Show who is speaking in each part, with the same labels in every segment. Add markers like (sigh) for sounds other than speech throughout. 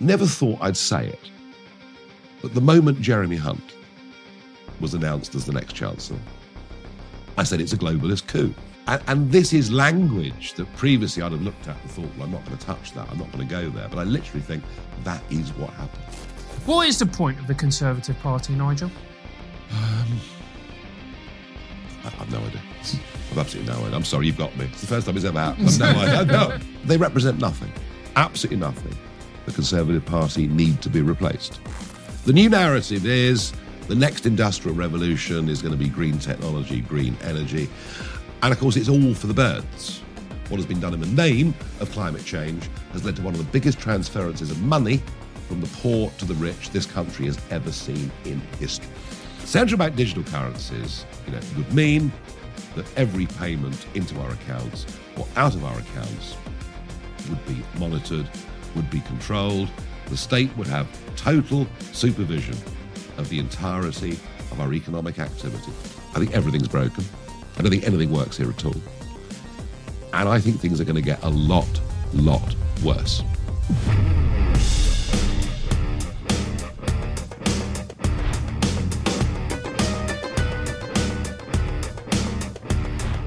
Speaker 1: Never thought I'd say it, but the moment Jeremy Hunt was announced as the next Chancellor, I said it's a globalist coup. And, and, this is language that previously I'd have looked at and thought, well, I'm not going to touch that. I'm not going to go there. But I literally think that is what happened.
Speaker 2: What is the point of the Conservative Party, Nigel? Um,
Speaker 1: I, have no idea. I've absolutely no idea. I'm sorry, you've got me. It's the first time it's ever happened. I've no (laughs) idea. No. They represent nothing. Absolutely nothing. The Conservative Party need to be replaced. The new narrative is the next industrial revolution is going to be green technology, green energy. And of course, it's all for the birds. What has been done in the name of climate change has led to one of the biggest transferences of money from the poor to the rich this country has ever seen in history. Central bank digital currencies you know, would mean that every payment into our accounts or out of our accounts would be monitored, would be controlled. The state would have total supervision of the entirety of our economic activity. I think everything's broken. I don't think anything works here at all. And I think things are going to get a lot, lot worse.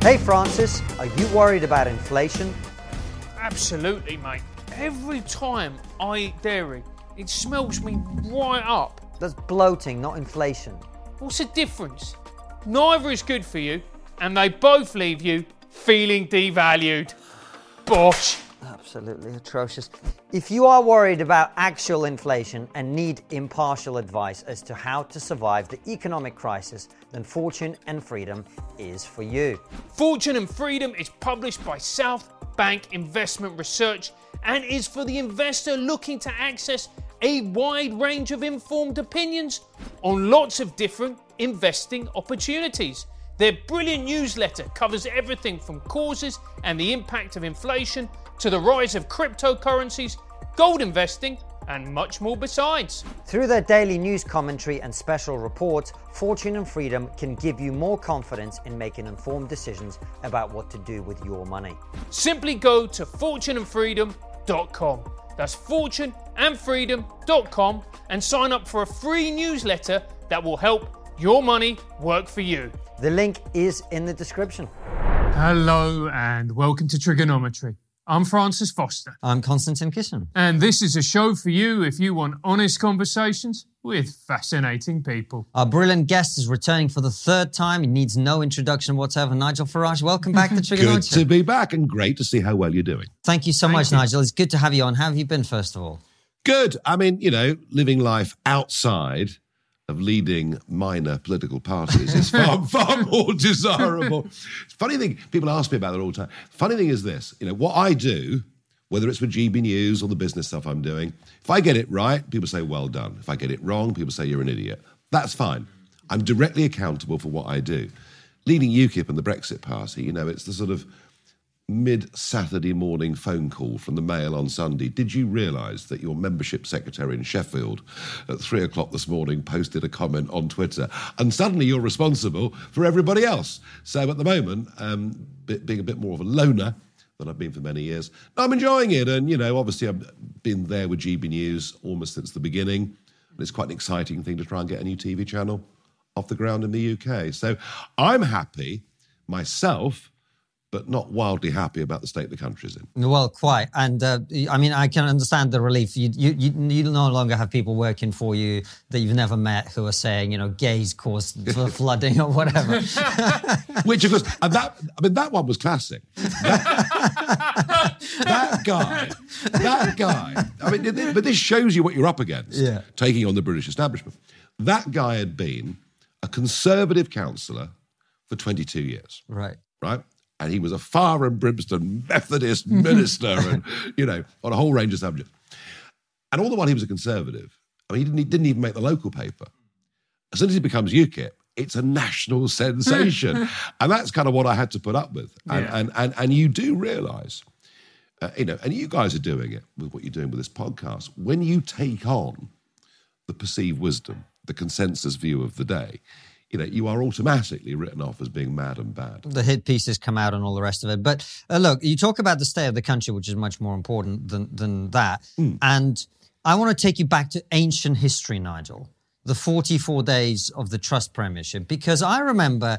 Speaker 3: Hey Francis, are you worried about inflation?
Speaker 2: Absolutely, mate. Every time I eat dairy, it smells me right up.
Speaker 3: That's bloating, not inflation.
Speaker 2: What's the difference? Neither is good for you, and they both leave you feeling devalued. Bosh.
Speaker 3: Absolutely atrocious. If you are worried about actual inflation and need impartial advice as to how to survive the economic crisis, then Fortune and Freedom is for you.
Speaker 2: Fortune and Freedom is published by South Bank Investment Research and is for the investor looking to access a wide range of informed opinions on lots of different investing opportunities. Their brilliant newsletter covers everything from causes and the impact of inflation to the rise of cryptocurrencies, gold investing, and much more besides.
Speaker 3: Through their daily news commentary and special reports, Fortune and Freedom can give you more confidence in making informed decisions about what to do with your money.
Speaker 2: Simply go to fortuneandfreedom.com. That's fortuneandfreedom.com and sign up for a free newsletter that will help your money work for you.
Speaker 3: The link is in the description.
Speaker 2: Hello and welcome to TRIGGERnometry. I'm Francis Foster.
Speaker 3: I'm Konstantin Kisin.
Speaker 2: And this is a show for you if you want honest conversations with fascinating people.
Speaker 3: Our brilliant guest is returning for the third time. He needs no introduction whatsoever. Nigel Farage, welcome back to (laughs) TRIGGERnometry.
Speaker 1: good to be back and great to see how well you're doing.
Speaker 3: Thank you so Thank much, you. Nigel. It's good to have you on. How have you been, first of all?
Speaker 1: Good. I mean, you know, living life outside of leading minor political parties is far, (laughs) far more desirable. Funny thing, people ask me about it all the time. Funny thing is this, you know, what I do, whether it's with GB News or the business stuff I'm doing, if I get it right, people say, well done. If I get it wrong, people say, you're an idiot. That's fine. I'm directly accountable for what I do. Leading UKIP and the Brexit Party, you know, it's the sort of mid Saturday morning phone call from the Mail on Sunday. Did you realise that your membership secretary in Sheffield at three o'clock this morning posted a comment on Twitter? And suddenly you're responsible for everybody else. So at the moment, um, being a bit more of a loner than I've been for many years, I'm enjoying it. And, you know, obviously I've been there with GB News almost since the beginning. And it's quite an exciting thing to try and get a new TV channel off the ground in the UK. So I'm happy myself but not wildly happy about the state the country's in.
Speaker 3: Well, quite. And uh, I mean, I can understand the relief. You, you, you, you, no longer have people working for you that you've never met who are saying, you know, gays caused (laughs) flooding or whatever. (laughs)
Speaker 1: Which, of course, and that, I mean, that one was classic. That, (laughs) that guy, that guy, I mean, but this shows you what you're up against,
Speaker 3: yeah.
Speaker 1: taking on the British establishment. That guy had been a conservative councillor for 22 years.
Speaker 3: Right.
Speaker 1: Right? And he was a far and brimstone Methodist (laughs) minister, and you know, on a whole range of subjects. And all the while he was a conservative. I mean, he didn't, he didn't even make the local paper. As soon as he becomes UKIP, it's a national (laughs) sensation, and that's kind of what I had to put up with. And yeah. and, and and you do realise, uh, you know, and you guys are doing it with what you're doing with this podcast. When you take on the perceived wisdom, the consensus view of the day, you know, you are automatically written off as being mad and bad.
Speaker 3: The hit pieces come out and all the rest of it. But uh, look, you talk about the state of the country, which is much more important than than that. Mm. And I want to take you back to ancient history, Nigel, the 44 days of the Truss premiership, because I remember,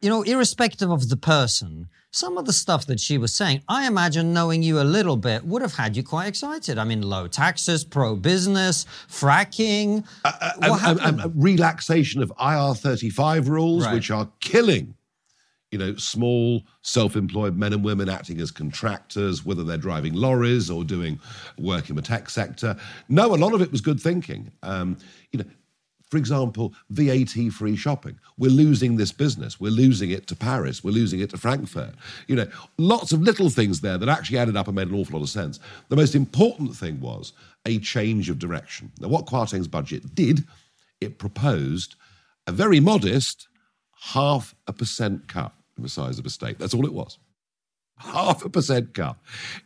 Speaker 3: you know, irrespective of the person, some of the stuff that she was saying, I imagine knowing you a little bit would have had you quite excited. I mean, low taxes, pro business, fracking.
Speaker 1: Uh, and- and-
Speaker 3: happened?
Speaker 1: relaxation of IR35 rules,
Speaker 3: Right.
Speaker 1: which are killing, you know, small self-employed men and women acting as contractors, whether they're driving lorries or doing work in the tech sector. No, a lot of it was good thinking. Um, you know, for example, VAT-free shopping. We're losing this business. We're losing it to Paris. We're losing it to Frankfurt. You know, lots of little things there that actually added up and made an awful lot of sense. The most important thing was a change of direction. Now, what Kwarteng's budget did, it proposed a very modest half a percent cut in the size of a state. That's all it was. Half a percent cut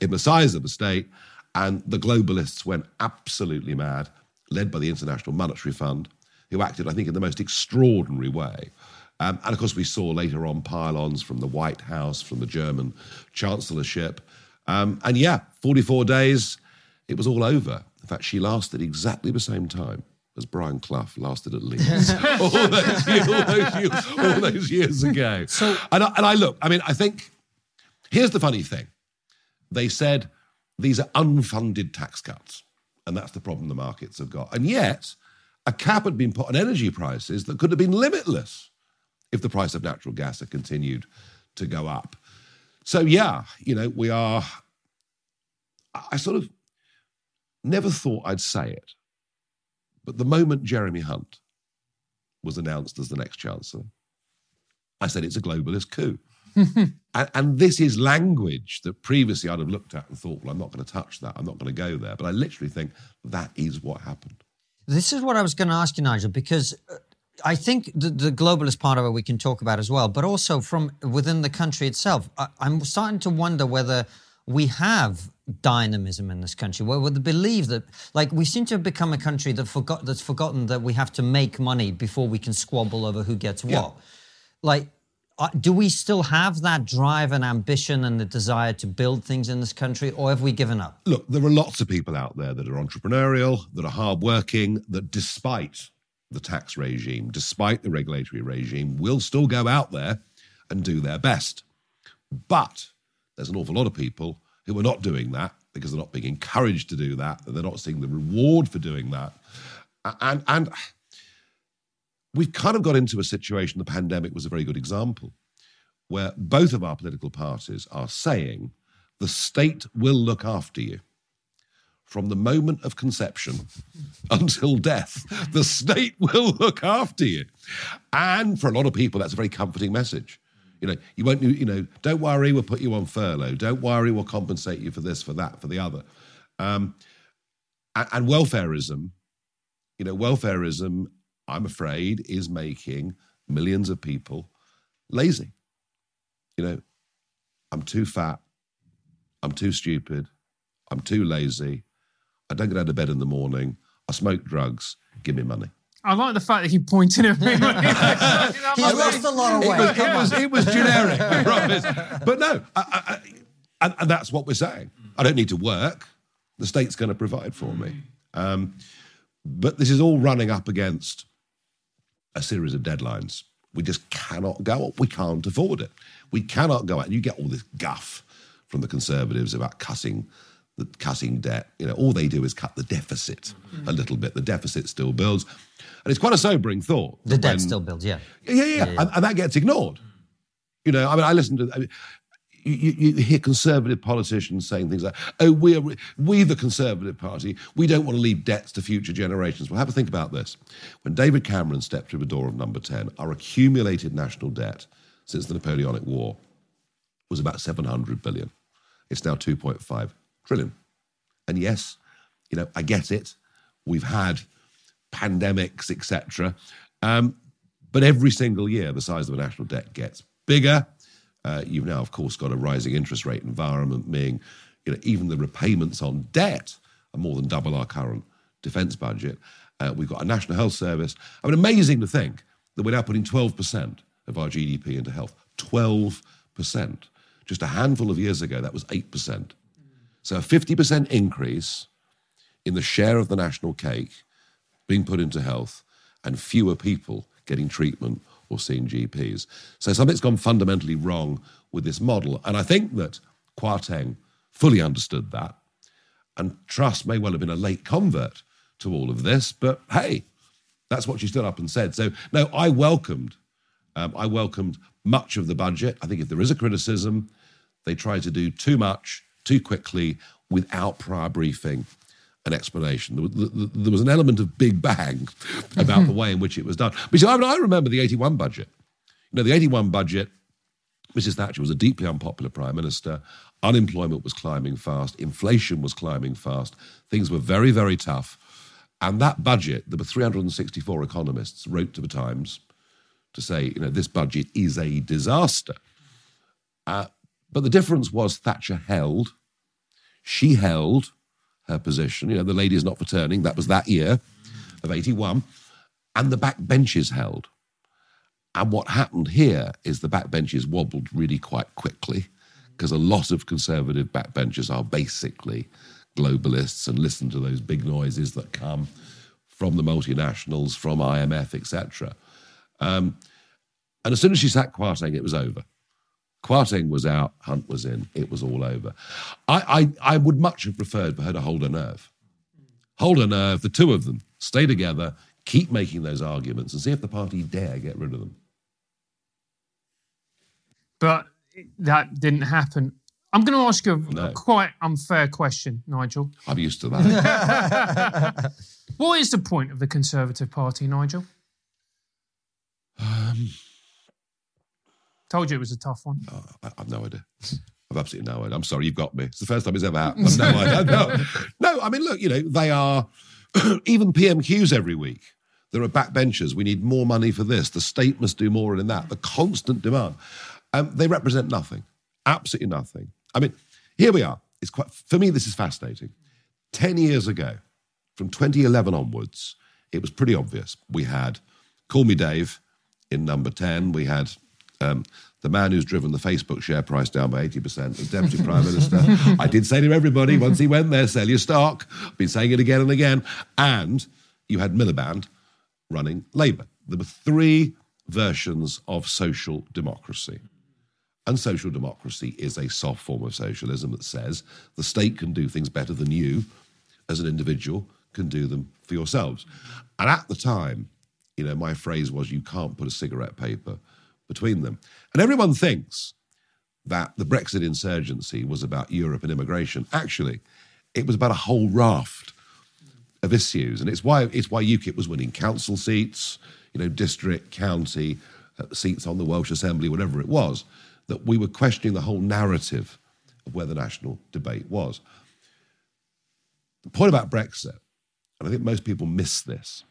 Speaker 1: in the size of a state. And the globalists went absolutely mad, led by the International Monetary Fund, who acted, I think, in the most extraordinary way. Um, and of course, we saw later on pylons from the White House, from the German chancellorship. Um, and yeah, 44 days, it was all over. In fact, she lasted exactly the same time as Brian Clough lasted at Leeds (laughs) all, those years, all, those years, all those years ago. So, and, I, and I look, I mean, I think here's the funny thing. They said these are unfunded tax cuts, and that's the problem the markets have got. And yet, a cap had been put on energy prices that could have been limitless if the price of natural gas had continued to go up. So, yeah, you know, we are. I sort of never thought I'd say it, but the moment Jeremy Hunt was announced as the next chancellor, I said it's a globalist coup. (laughs) and, and this is language that previously I'd have looked at and thought, well, I'm not going to touch that. I'm not going to go there. But I literally think that is what happened.
Speaker 3: This is what I was going to ask you, Nigel, because uh, I think the, the globalist part of it we can talk about as well, but also from within the country itself. I, I'm starting to wonder whether we have dynamism in this country, where we believe that, like, we seem to have become a country that forgot that's forgotten that we have to make money before we can squabble over who gets
Speaker 1: Yeah.
Speaker 3: what. Like, uh, Uh, do we still have that drive and ambition and the desire to build things in this country, or have we given up?
Speaker 1: Look, there are lots of people out there that are entrepreneurial, that are hardworking, that despite the tax regime, despite the regulatory regime, will still go out there and do their best. But there's an awful lot of people who are not doing that because they're not being encouraged to do that, and they're not seeing the reward for doing that. And and we've kind of got into a situation, the pandemic was a very good example, where both of our political parties are saying the state will look after you from the moment of conception (laughs) until death. The state will look after you. And for a lot of people, that's a very comforting message. You know, you won't, you know, don't worry, we'll put you on furlough. Don't worry, we'll compensate you for this, for that, for the other. Um, and, and welfareism, you know, welfareism, I'm afraid, is making millions of people lazy. You know, I'm too fat. I'm too stupid. I'm too lazy. I don't get out of bed in the morning. I smoke drugs. Give me money.
Speaker 2: I like the fact that he pointed at me. (laughs) (laughs)
Speaker 3: He's lost a lot of
Speaker 1: It
Speaker 3: weight.
Speaker 1: was, it was, it was generic, I (laughs) promise. But no, I, I, I, and, and that's what we're saying. I don't need to work. The state's going to provide for me. Um, but this is all running up against a series of deadlines. We just cannot go up. We can't afford it. We cannot go out. And you get all this guff from the Conservatives about cutting the cutting debt. You know, all they do is cut the deficit mm-hmm. a little bit. The deficit still builds. And it's quite a sobering thought.
Speaker 3: The debt
Speaker 1: when-
Speaker 3: still builds, yeah.
Speaker 1: yeah, yeah, yeah. And, and that gets ignored. You know, I mean, I listen to. I mean, you, you hear conservative politicians saying things like, "Oh, we are we the Conservative Party. We don't want to leave debts to future generations." Well, have a think about this. When David Cameron stepped through the door of Number Ten, our accumulated national debt since the Napoleonic War was about seven hundred billion. It's now two point five trillion. And yes, you know, I get it. We've had pandemics, etc. Um, but every single year, the size of the national debt gets bigger. Uh, you've now, of course, got a rising interest rate environment, meaning you know even the repayments on debt are more than double our current defence budget. Uh, we've got a national health service. I mean, amazing to think that we're now putting 12% of our GDP into health. 12%. Just a handful of years ago, that was 8%. So a 50% increase in the share of the national cake being put into health and fewer people getting treatment or seeing GPs. So something's gone fundamentally wrong with this model. And I think that Kwarteng fully understood that. And Truss may well have been a late convert to all of this, but hey, that's what she stood up and said. So no, I welcomed, um, I welcomed much of the budget. I think if there is a criticism, they try to do too much too quickly without prior briefing and explanation. There was an element of big bang about the way in which it was done. But I, mean, I remember the 81 budget. You know, the 81 budget, Mrs. Thatcher was a deeply unpopular prime minister. Unemployment was climbing fast. Inflation was climbing fast. Things were very, very tough. And that budget, there were 364 economists wrote to the Times to say, you know, this budget is a disaster. Uh, but the difference was Thatcher held, she held her position. You know, the lady is not for turning. That was that year of 81. And the backbenches held. And what happened here is the backbenches wobbled really quite quickly because a lot of conservative backbenchers are basically globalists and listen to those big noises that come from the multinationals, from IMF, etc. Um, and as soon as she sat Kwarteng, it was over. Kwarteng was out, Hunt was in, it was all over. I, I, I would much have preferred for her to hold her nerve. Hold her nerve, the two of them, stay together, keep making those arguments, and see if the party dare get rid of them.
Speaker 2: But that didn't happen. I'm going to ask you a, no. a quite unfair question, Nigel.
Speaker 1: I'm used to that. (laughs)
Speaker 2: what is the point of the Conservative Party, Nigel? Um, Told you it was a tough one.
Speaker 1: Oh, I, have no idea. I've absolutely no idea. I'm sorry, you've got me. It's the first time it's ever happened. I've no (laughs) idea. No, no, I mean, look, you know, they are (clears throat) even PMQs every week. There are backbenchers. We need more money for this. The state must do more in that. The constant demand. Um, they represent nothing. Absolutely nothing. I mean, here we are. It's quite for me. This is fascinating. Ten years ago, from 2011 onwards, it was pretty obvious. We had Call Me Dave in number 10. We had um, the man who's driven the Facebook share price down by 80%, the Deputy Prime Minister. I did say to everybody once he went there, sell your stock. I've been saying it again and again. And you had Miliband running Labour. There were three versions of social democracy. And social democracy is a soft form of socialism that says the state can do things better than you, as an individual, can do them for yourselves. And at the time, you know, my phrase was you can't put a cigarette paper between them. And everyone thinks that the Brexit insurgency was about Europe and immigration. Actually, it was about a whole raft of issues, and it's why it's why UKIP was winning council seats, you know, district, county uh, seats on the Welsh Assembly, whatever it was. That we were questioning the whole narrative of where the national debate was. The point about Brexit, and I think most people miss this.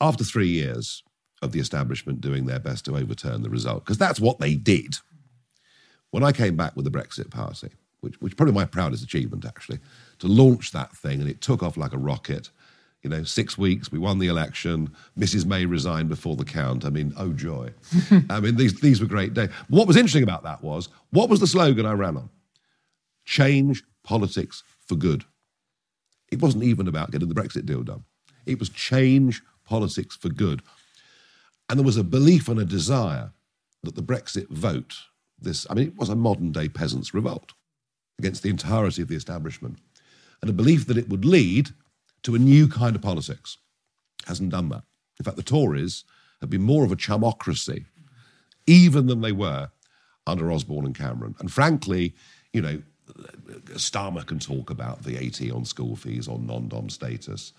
Speaker 1: After three years, of the establishment doing their best to overturn the result, because that's what they did. When I came back with the Brexit Party, which, which probably my proudest achievement actually, to launch that thing, and it took off like a rocket. You know, six weeks, we won the election. Mrs. May resigned before the count. I mean, oh joy. (laughs) I mean, these, these were great days. What was interesting about that was, what was the slogan I ran on? Change politics for good. It wasn't even about getting the Brexit deal done. It was change politics for good. And there was a belief and a desire that the Brexit vote, this, I mean, it was a modern day peasants' revolt against the entirety of the establishment, and a belief that it would lead to a new kind of politics. Hasn't done that. In fact, the Tories have been more of a chumocracy, even than they were under Osborne and Cameron. And frankly, you know, Starmer can talk about VAT on school fees, on non dom status,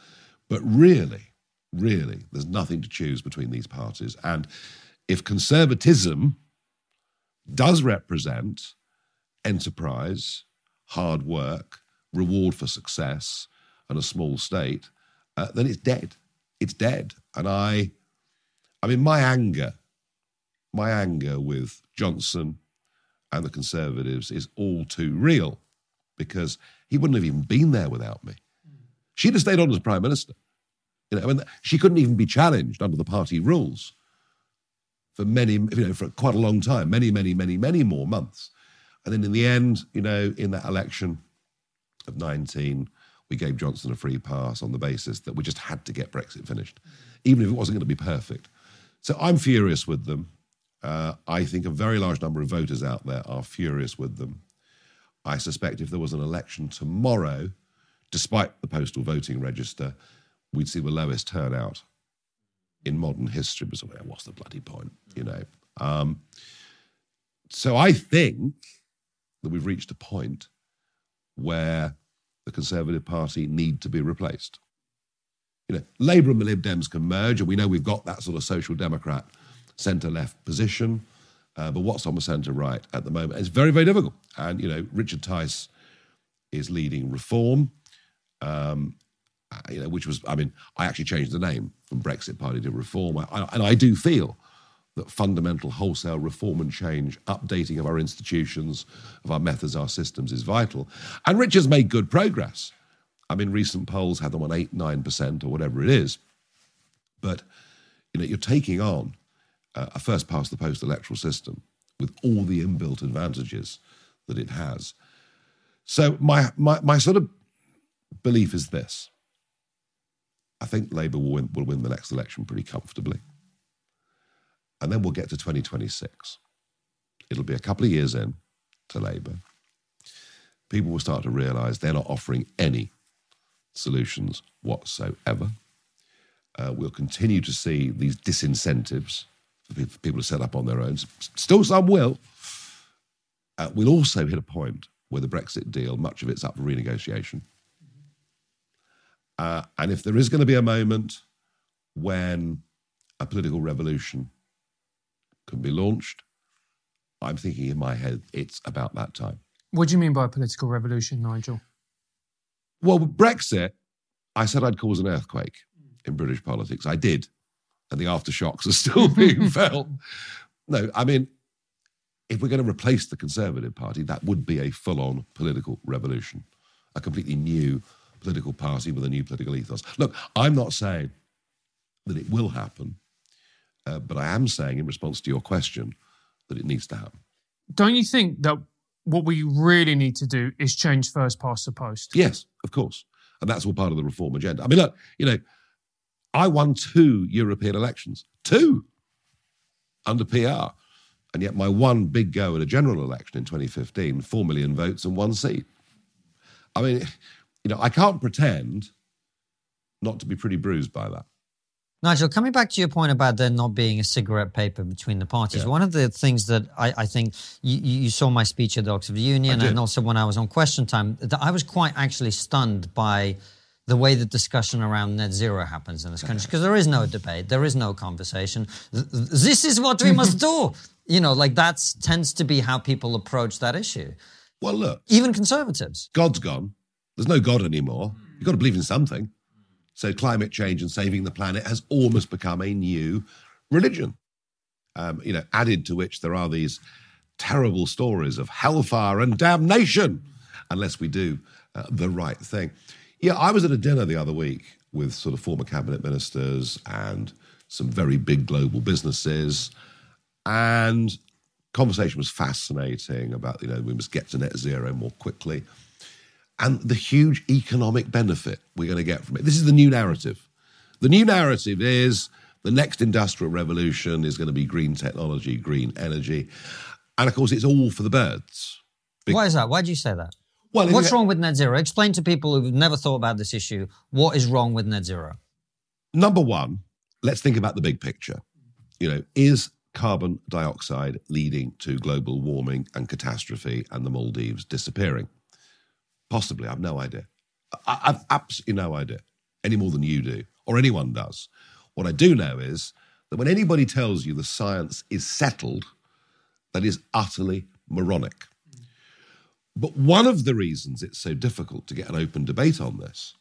Speaker 1: but really, really. There's nothing to choose between these parties. And if conservatism does represent enterprise, hard work, reward for success, and a small state, uh, then it's dead. It's dead. And I, I mean, my anger, my anger with Johnson and the Conservatives is all too real because he wouldn't have even been there without me. She'd have stayed on as Prime Minister. You know, I mean, she couldn't even be challenged under the party rules for many, you know, for quite a long time, many, many, many, many more months. And then in the end, you know, in that election, of 19, we gave Johnson a free pass on the basis that we just had to get Brexit finished, even if it wasn't going to be perfect. So I'm furious with them. Uh, I think a very large number of voters out there are furious with them. I suspect if there was an election tomorrow, despite the postal voting register, we'd see the lowest turnout in modern history. But what's the bloody point, you know? Um, so I think that we've reached a point where the Conservative Party need to be replaced. You know, Labour and the Lib Dems can merge, and we know we've got that sort of social democrat centre left position. Uh, but what's on the centre right at the moment? It's very, very difficult. And, you know, Richard Tice is leading reform, um, you know, which was, I mean, I actually changed the name from Brexit Party to Reform. I, and I do feel that fundamental wholesale reform and change, updating of our institutions, of our methods, our systems is vital. And Richard's made good progress. I mean, recent polls have them on 8, 9% or whatever it is. But, you know, you're taking on uh, a first past the post electoral system with all the inbuilt advantages that it has. So my, my, my sort of belief is this. I think Labour will win, will win the next election pretty comfortably. And then we'll get to 2026. It'll be a couple of years in to Labour. People will start to realise they're not offering any solutions whatsoever. Uh, we'll continue to see these disincentives for people to set up on their own. Still, some will. Uh, we'll also hit a point where the Brexit deal, much of it's up for renegotiation. Uh, and if there is going to be a moment when a political revolution can be launched. I'm thinking in my head it's about that time.
Speaker 2: What do you mean by a political revolution, Nigel?
Speaker 1: Well, with Brexit, I said I'd cause an earthquake in British politics. I did. And the aftershocks are still (laughs) being felt. No, I mean, if we're going to replace the Conservative Party, that would be a full on political revolution, a completely new political party with a new political ethos. Look, I'm not saying that it will happen. Uh, but I am saying, in response to your question, that it needs to happen.
Speaker 2: Don't you think that what we really need to do is change first past the post?
Speaker 1: Yes, of course. And that's all part of the reform agenda. I mean, look, you know, I won two European elections, two under PR. And yet my one big go at a general election in 2015, four million votes and one seat. I mean, you know, I can't pretend not to be pretty bruised by that.
Speaker 3: Nigel, coming back to your point about there not being a cigarette paper between the parties, yeah. one of the things that I, I think you, you, saw my speech at the Oxford Union and also when I was on Question Time, that I was quite actually stunned by the way the discussion around net zero happens in this country because there is no debate, there is no conversation. This is what we must do. (laughs) You know, like that tends to be how people approach that issue.
Speaker 1: Well, look,
Speaker 3: even conservatives.
Speaker 1: God's gone. There's no God anymore. You've got to believe in something. So climate change and saving the planet has almost become a new religion. Um, you know, added to which there are these terrible stories of hellfire and damnation unless we do uh, the right thing. Yeah, I was at a dinner the other week with sort of former cabinet ministers and some very big global businesses, and conversation was fascinating about you know we must get to net zero more quickly and the huge economic benefit we're going to get from it. This is the new narrative. The new narrative is the next industrial revolution is going to be green technology, green energy. And of course, it's all for the birds.
Speaker 3: Why is that? Why do you say that? Well, what's wrong with net zero? Explain to people who've never thought about this issue what is wrong with net zero.
Speaker 1: Number one, let's think about the big picture. You know, is carbon dioxide leading to global warming and catastrophe and the Maldives disappearing? Possibly, I've no idea. I, have absolutely no idea, any more than you do, or anyone does. What I do know is that when anybody tells you the science is settled, that is utterly moronic. But one of the reasons it's so difficult to get an open debate on this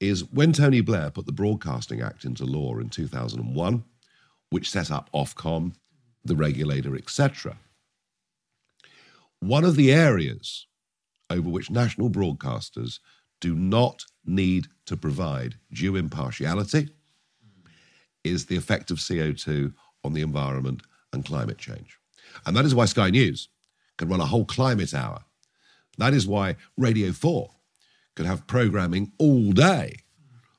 Speaker 1: is when Tony Blair put the Broadcasting Act into law in 2001, which set up Ofcom, the regulator, etc. One of the areas over which national broadcasters do not need to provide due impartiality is the effect of CO2 on the environment and climate change. And that is why Sky News can run a whole climate hour. That is why Radio 4 could have programming all day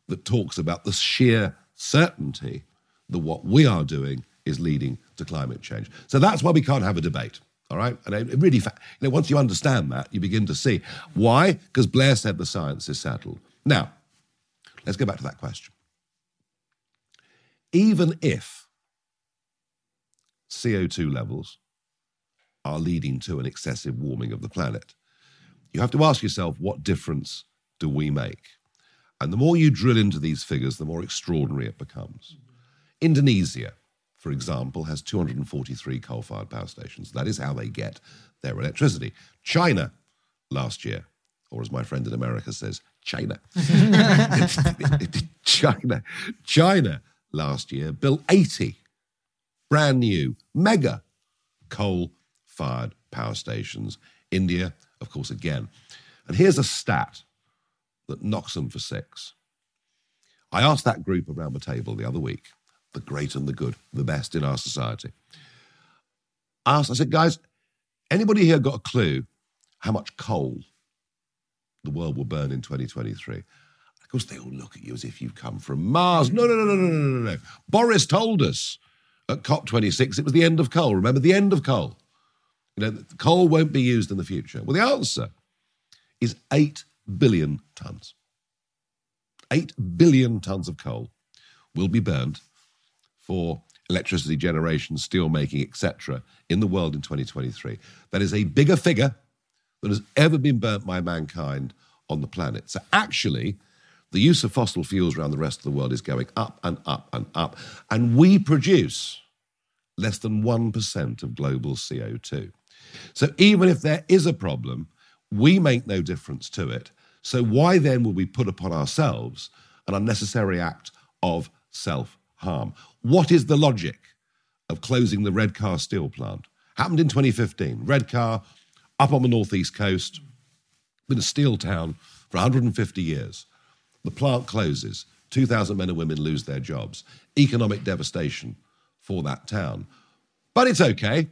Speaker 1: that talks about the sheer certainty that what we are doing is leading to climate change. So that's why we can't have a debate. All right, and it really, you know, once you understand that, you begin to see why. Because Blair said the science is settled. Now, let's go back to that question. Even if CO2 levels are leading to an excessive warming of the planet, you have to ask yourself, what difference do we make? And the more you drill into these figures, the more extraordinary it becomes. Indonesia, for example, has 243 coal fired power stations. That is how they get their electricity. China, last year, or as my friend in America says, China. (laughs) (laughs) China. China last year built 80 brand new mega coal fired power stations. India, of course, again. And here's a stat that knocks them for six. I asked that group around the table the other week the great and the good, the best in our society. I asked, I said, guys, anybody here got a clue how much coal the world will burn in 2023? Of course, they all look at you as if you've come from Mars. No, no, no, no, no, no, no, no. Boris told us at COP26 it was the end of coal. Remember, the end of coal. You know, coal won't be used in the future. Well, the answer is 8 billion tons. 8 billion tons of coal will be burned for electricity generation, steel making, etc., in the world in 2023. That is a bigger figure than has ever been burnt by mankind on the planet. So actually, the use of fossil fuels around the rest of the world is going up and up and up. And we produce less than 1% of global CO2. So even if there is a problem, we make no difference to it. So why then would we put upon ourselves an unnecessary act of self harm? What is the logic of closing the Redcar steel plant? Happened in 2015. Redcar, up on the northeast coast, been a steel town for 150 years. The plant closes. 2,000 men and women lose their jobs. Economic devastation for that town. But it's okay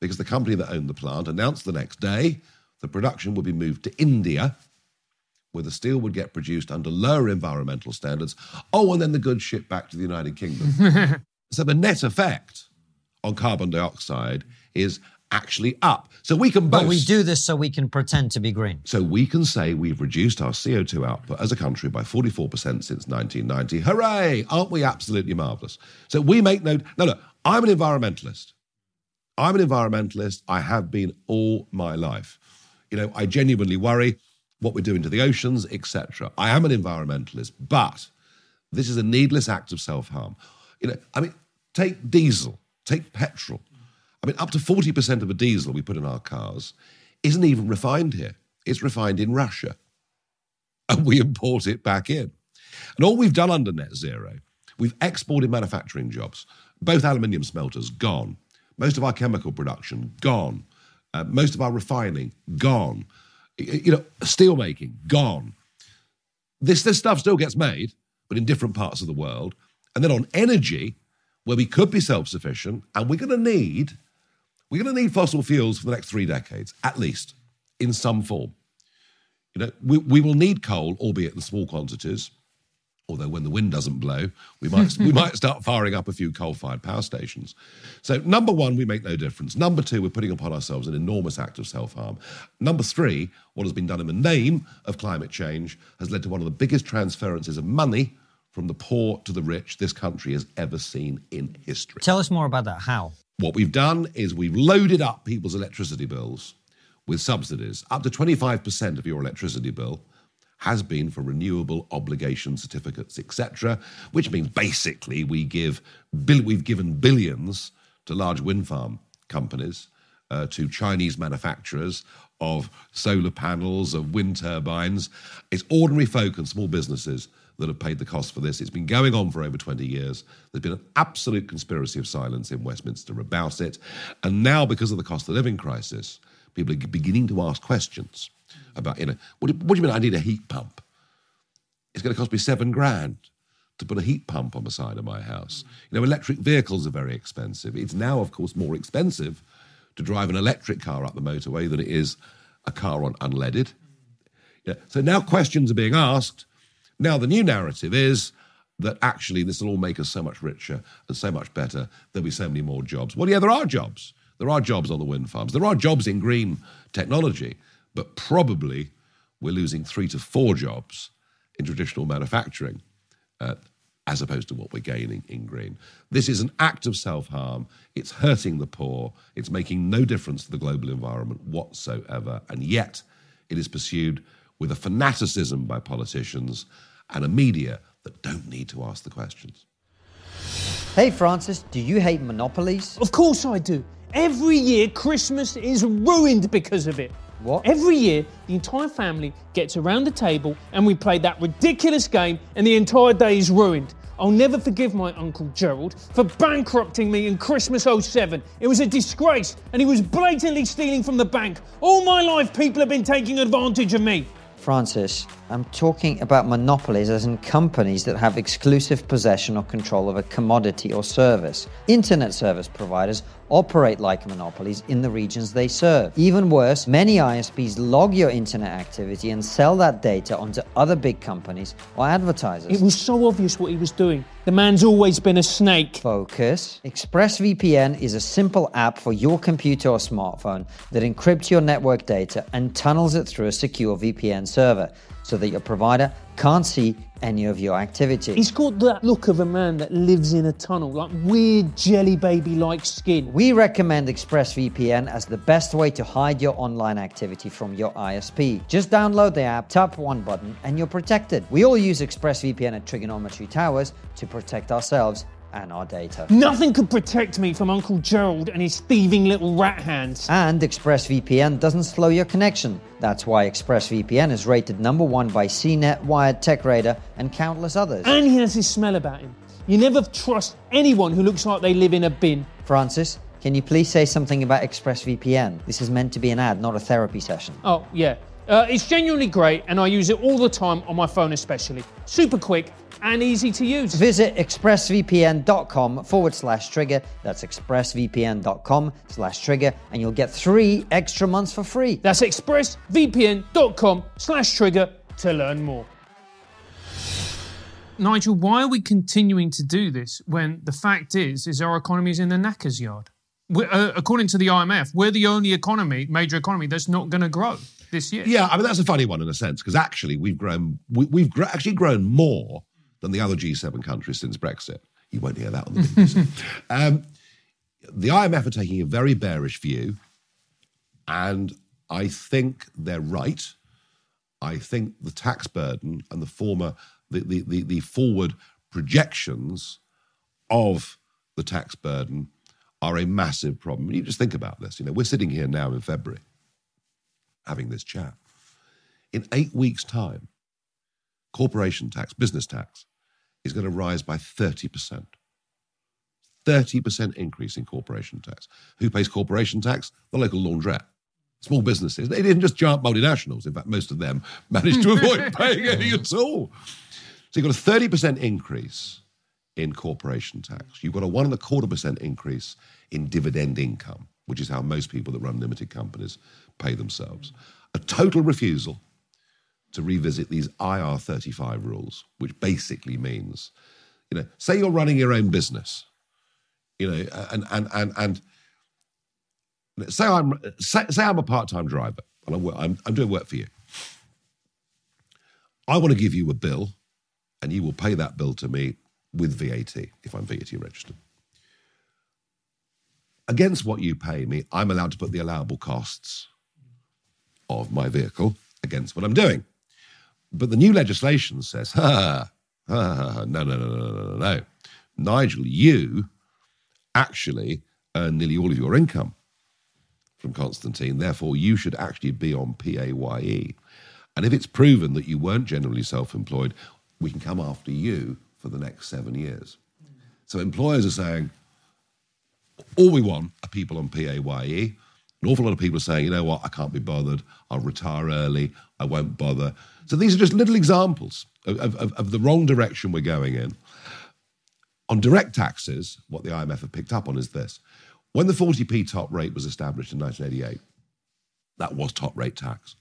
Speaker 1: because the company that owned the plant announced the next day the production would be moved to India, where the steel would get produced under lower environmental standards. Oh, and then the goods shipped back to the United Kingdom. (laughs) so the net effect on carbon dioxide is actually up. So we can boast.
Speaker 3: But we do this so we can pretend to be green.
Speaker 1: So we can say we've reduced our CO2 output as a country by 44% since 1990. Hooray! Aren't we absolutely marvellous? So we make no. No, look, I'm an environmentalist. I'm an environmentalist. I have been all my life. You know, I genuinely worry what we're doing to the oceans, etc. I am an environmentalist, but this is a needless act of self harm. You know, I mean, take diesel, take petrol. I mean, up to 40% of the diesel we put in our cars isn't even refined here. It's refined in Russia. And we import it back in. And all we've done under net zero, we've exported manufacturing jobs. Both aluminium smelters, gone. Most of our chemical production, gone. Uh, most of our refining, gone. You know, steel making, gone. This, this stuff still gets made, but in different parts of the world. And then on energy, where we could be self-sufficient, and we're going to need, we're going to need fossil fuels for the next three decades, at least, in some form. You know, we, we will need coal, albeit in small quantities. Although when the wind doesn't blow, we might we (laughs) might start firing up a few coal-fired power stations. So number one, we make no difference. Number two, we're putting upon ourselves an enormous act of self-harm. Number three, what has been done in the name of climate change has led to one of the biggest transferences of money from the poor to the rich this country has ever seen in history.
Speaker 3: Tell us more about that. How?
Speaker 1: What we've done is we've loaded up people's electricity bills with subsidies. Up to 25% of your electricity bill has been for renewable obligation certificates, etc., which means basically we give we've given billions to large wind farm companies, uh, to Chinese manufacturers of solar panels, of wind turbines. It's ordinary folk and small businesses that have paid the cost for this. It's been going on for over 20 years. There's been an absolute conspiracy of silence in Westminster about it. And now, because of the cost of living crisis, people are beginning to ask questions about, you know, what do, what do you mean I need a heat pump? It's going to cost me seven grand to put a heat pump on the side of my house. You know, electric vehicles are very expensive. It's now, of course, more expensive to drive an electric car up the motorway than it is a car on unleaded. Yeah. So now questions are being asked. Now the new narrative is that actually this will all make us so much richer and so much better. There'll be so many more jobs. Well, yeah, there are jobs. There are jobs on the wind farms. There are jobs in green technology, but probably we're losing three to four jobs in traditional manufacturing. Uh, as opposed to what we're gaining in green. This is an act of self harm. It's hurting the poor. It's making no difference to the global environment whatsoever. And yet, it is pursued with a fanaticism by politicians and a media that don't need to ask the questions.
Speaker 3: Hey, Francis, do you hate monopolies?
Speaker 2: Of course I do. Every year, Christmas is ruined because of it.
Speaker 3: What?
Speaker 2: Every year, the entire family gets around the table and we play that ridiculous game, and the entire day is ruined. I'll never forgive my Uncle Gerald for bankrupting me in Christmas 07. It was a disgrace, and he was blatantly stealing from the bank. All my life, people have been taking advantage of me.
Speaker 3: Francis, I'm talking about monopolies as in companies that have exclusive possession or control of a commodity or service. Internet service providers operate like monopolies in the regions they serve. Even worse, many ISPs log your internet activity and sell that data onto other big companies or advertisers.
Speaker 2: It was so obvious what he was doing. The man's always been a snake.
Speaker 3: Focus. ExpressVPN is a simple app for your computer or smartphone that encrypts your network data and tunnels it through a secure VPN server so that your provider can't see any of your activity.
Speaker 2: He's got that look of a man that lives in a tunnel, like weird jelly baby like skin.
Speaker 3: We recommend ExpressVPN as the best way to hide your online activity from your ISP. Just download the app, tap one button, and you're protected. We all use ExpressVPN at TRIGGERnometry Towers to protect ourselves and our data.
Speaker 2: Nothing could protect me from Uncle Gerald and his thieving little rat hands.
Speaker 3: And ExpressVPN doesn't slow your connection. That's why ExpressVPN is rated number one by CNET, Wired, TechRadar, and countless others.
Speaker 2: And he has his smell about him. You never trust anyone who looks like they live in a bin.
Speaker 3: Francis, can you please say something about ExpressVPN? This is meant to be an ad, not a therapy session.
Speaker 2: Oh, yeah. Uh, it's genuinely great, and I use it all the time on my phone, especially. Super quick and easy to use.
Speaker 3: Visit expressvpn.com forward slash trigger. That's expressvpn.com slash trigger, and you'll get three extra months for free.
Speaker 2: That's expressvpn.com slash trigger to learn more. Nigel, why are we continuing to do this when the fact is, is our economy is in the knacker's yard? We're, uh, according to the IMF, we're the only economy, major economy, that's not going to grow this year.
Speaker 1: Yeah, I mean that's a funny one in a sense because actually we've grown we, we've gr- actually grown more than the other G7 countries since Brexit. You won't hear that on the BBC. (laughs) um, the IMF are taking a very bearish view, and I think they're right. I think the tax burden and the former the, the, the, the forward projections of the tax burden are a massive problem. You just think about this. You know, we're sitting here now in February having this chat. In eight weeks' time, corporation tax, business tax, is going to rise by 30%. 30% increase in corporation tax. Who pays corporation tax? The local laundrette. Small businesses. They didn't just giant multinationals. In fact, most of them (laughs) managed to avoid (laughs) paying any at all. So you've got a 30% increase in corporation tax. You've got a one and a quarter percent increase in dividend income, which is how most people that run limited companies pay themselves. A total refusal to revisit these IR 35 rules, which basically means, you know, say you're running your own business, you know, and, and, and, and say I'm, say, say I'm a part time driver and I'm, I'm, I'm doing work for you. I want to give you a bill and you will pay that bill to me with VAT if I'm VAT registered. Against what you pay me, I'm allowed to put the allowable costs of my vehicle against what I'm doing. But the new legislation says, ha, ha, ha, no, no, no, no, no, no, no. Nigel, you actually earn nearly all of your income from Konstantin. Therefore, you should actually be on PAYE. And if it's proven that you weren't generally self employed, we can come after you for the next seven years. So employers are saying, all we want are people on PAYE. An awful lot of people are saying, you know what, I can't be bothered. I'll retire early. I won't bother. So these are just little examples of, of, of the wrong direction we're going in. On direct taxes, what the IMF have picked up on is this. When the 40p top rate was established in 1988, that was top rate tax.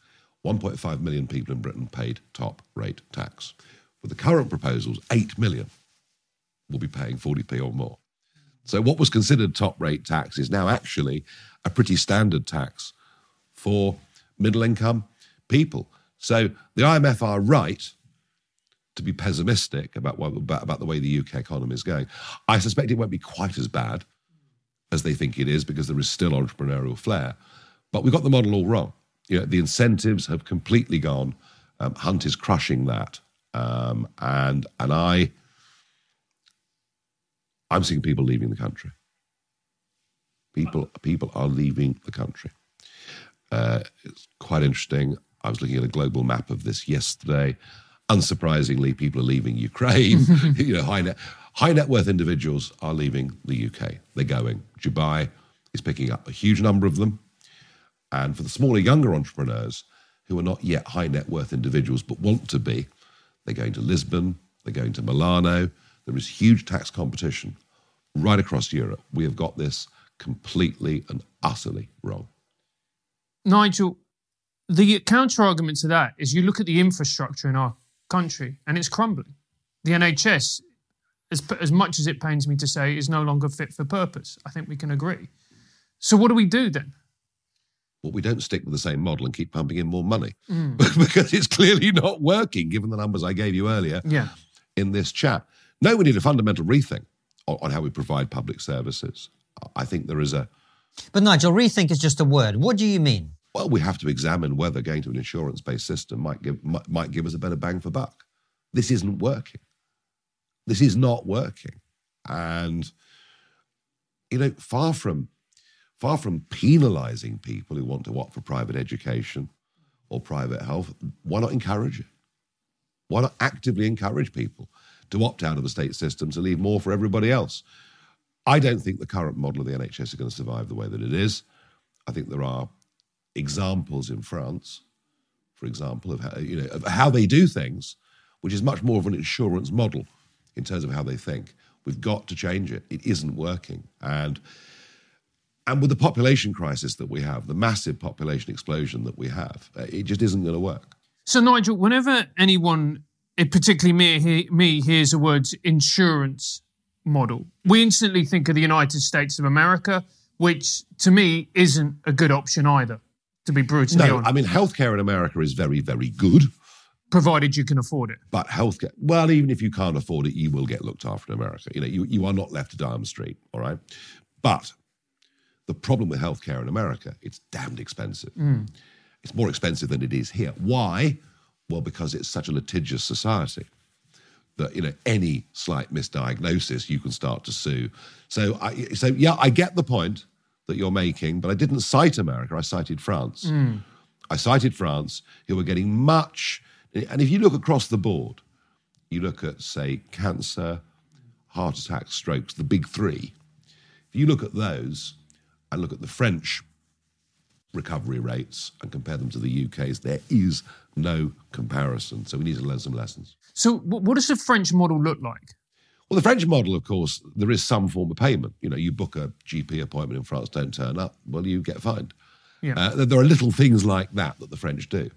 Speaker 1: 1.5 million people in Britain paid top rate tax. With the current proposals, 8 million will be paying 40p or more. So, what was considered top rate tax is now actually a pretty standard tax for middle income people. So, the IMF are right to be pessimistic about, what, about, about the way the UK economy is going. I suspect it won't be quite as bad as they think it is because there is still entrepreneurial flair. But we got the model all wrong. You know, the incentives have completely gone. Um, Hunt is crushing that, um, and and I, I'm seeing people leaving the country. People people are leaving the country. Uh, it's quite interesting. I was looking at a global map of this yesterday. Unsurprisingly, people are leaving Ukraine. (laughs) (laughs) you know, high net high net worth individuals are leaving the UK. They're going. Dubai is picking up a huge number of them. And for the smaller, younger entrepreneurs who are not yet high net worth individuals but want to be, they're going to Lisbon, they're going to Milano. There is huge tax competition right across Europe. We have got this completely and utterly wrong.
Speaker 2: Nigel, the counter argument to that is you look at the infrastructure in our country and it's crumbling. The NHS, as, as much as it pains me to say, is no longer fit for purpose. I think we can agree. So, what do we do then?
Speaker 1: Well, we don't stick with the same model and keep pumping in more money mm. (laughs) because it's clearly not working, given the numbers I gave you earlier
Speaker 2: yeah.
Speaker 1: in this chat. No, we need a fundamental rethink on, on how we provide public services. I think there is a.
Speaker 3: But Nigel, rethink is just a word. What do you mean?
Speaker 1: Well, we have to examine whether going to an insurance-based system might give might, might give us a better bang for buck. This isn't working. This is not working, and you know, far from far from penalizing people who want to opt for private education or private health, why not encourage it? Why not actively encourage people to opt out of the state system to leave more for everybody else? I don't think the current model of the NHS is going to survive the way that it is. I think there are examples in France, for example, of how, you know, of how they do things, which is much more of an insurance model in terms of how they think. We've got to change it. It isn't working. And and with the population crisis that we have, the massive population explosion that we have, it just isn't going to work.
Speaker 2: So, Nigel, whenever anyone, eh, particularly me, me hears the words insurance model, we instantly think of the United States of America, which to me isn't a good option either, to be brutally
Speaker 1: no,
Speaker 2: honest.
Speaker 1: I mean, healthcare in America is very, very good.
Speaker 2: Provided you can afford it.
Speaker 1: But healthcare, well, even if you can't afford it, you will get looked after in America. You know, you, you are not left to die on the street, all right? But the problem with healthcare in America, it's damned expensive. Mm. It's more expensive than it is here. Why? Well, because it's such a litigious society that you know any slight misdiagnosis you can start to sue. So, I, so yeah, I get the point that you're making, but I didn't cite America. I cited France. Mm. I cited France, who were getting much. And if you look across the board, you look at say cancer, heart attacks, strokes, the big three. If you look at those, and look at the French recovery rates and compare them to the UK's, there is no comparison. So we need to learn some lessons.
Speaker 2: So, what does the French model look like?
Speaker 1: Well, the French model, of course, there is some form of payment. You know, you book a GP appointment in France, don't turn up, well, you get fined. Yeah. Uh, there are little things like that that the French do.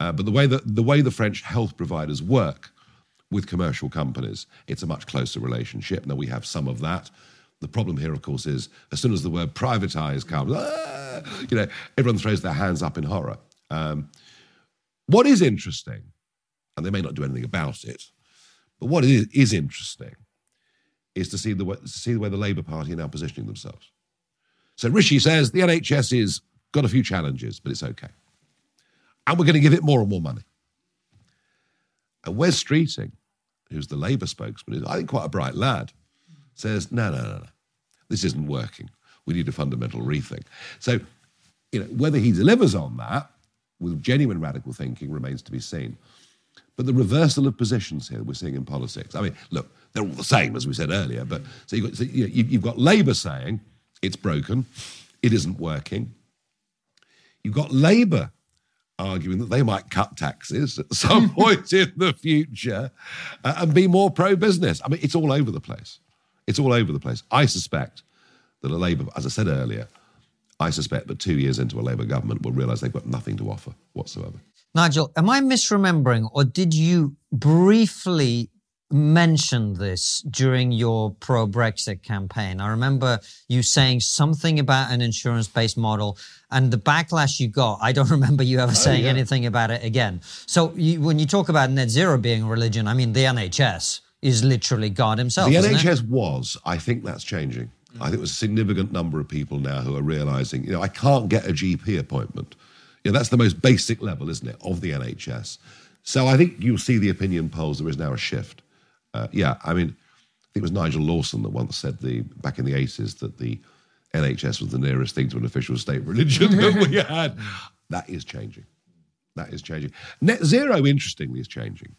Speaker 1: Uh, but the way that the way the French health providers work with commercial companies, it's a much closer relationship. Now we have some of that. The problem here, of course, is as soon as the word privatise comes, ah, you know, everyone throws their hands up in horror. Um, what is interesting, and they may not do anything about it, but what is, is interesting is to see the way, see the way the Labour Party are now positioning themselves. So Rishi says the NHS has got a few challenges, but it's okay, and we're going to give it more and more money. And Wes Streeting, who's the Labour spokesman, is I think quite a bright lad says, no, no, no, no, this isn't working. We need a fundamental rethink. So, you know, whether he delivers on that with genuine radical thinking remains to be seen. But the reversal of positions here we're seeing in politics. I mean, look, they're all the same, as we said earlier. But so you've got, so you have got Labour saying it's broken, it isn't working. You've got Labour arguing that they might cut taxes at some (laughs) point in the future uh, and be more pro business. I mean, it's all over the place. It's all over the place. I suspect that a Labour, as I said earlier, I suspect that two years into a Labour government will realise they've got nothing to offer whatsoever.
Speaker 3: Nigel, am I misremembering, or did you briefly mention this during your pro Brexit campaign? I remember you saying something about an insurance based model and the backlash you got. I don't (laughs) remember you ever oh, saying
Speaker 1: yeah.
Speaker 3: anything about it again. So you, when you talk about net zero being a religion, I mean, the NHS is literally God himself.
Speaker 1: The
Speaker 3: isn't it?
Speaker 1: NHS was. I think that's changing. I think there's a significant number of people now who are realizing, you know, I can't get a GP appointment. You know, that's the most basic level, isn't it, of the NHS. So I think you'll see the opinion polls. There is now a shift. Uh, yeah, I mean, I think it was Nigel Lawson that once said the back in the 80s that the NHS was the nearest thing to an official state religion that we (laughs) had. That is changing. That is changing. Net zero, interestingly, is changing.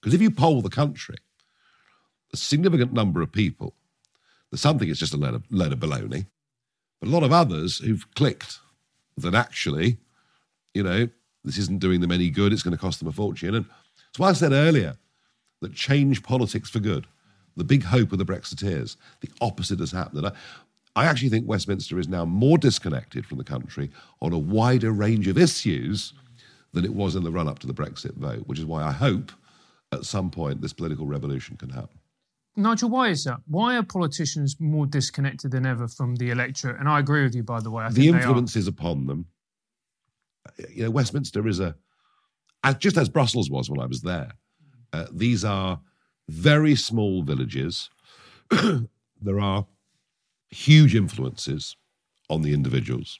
Speaker 1: Because if you poll the country, a significant number of people, something it's just a load of, load of baloney, but a lot of others who've clicked that actually, you know, this isn't doing them any good, it's going to cost them a fortune. And that's why I said earlier that change politics for good, the big hope of the Brexiteers, the opposite has happened. And I, I actually think Westminster is now more disconnected from the country on a wider range of issues than it was in the run up to the Brexit vote, which is why I hope at some point this political revolution can happen.
Speaker 2: Nigel, why is that? Why are politicians more disconnected than ever from the electorate? And I agree with you, by the way. I
Speaker 1: the
Speaker 2: think they are.
Speaker 1: upon them. You know, Westminster is a, just as Brussels was when I was there. Uh, these are very small villages. (clears throat) there are huge influences on the individuals.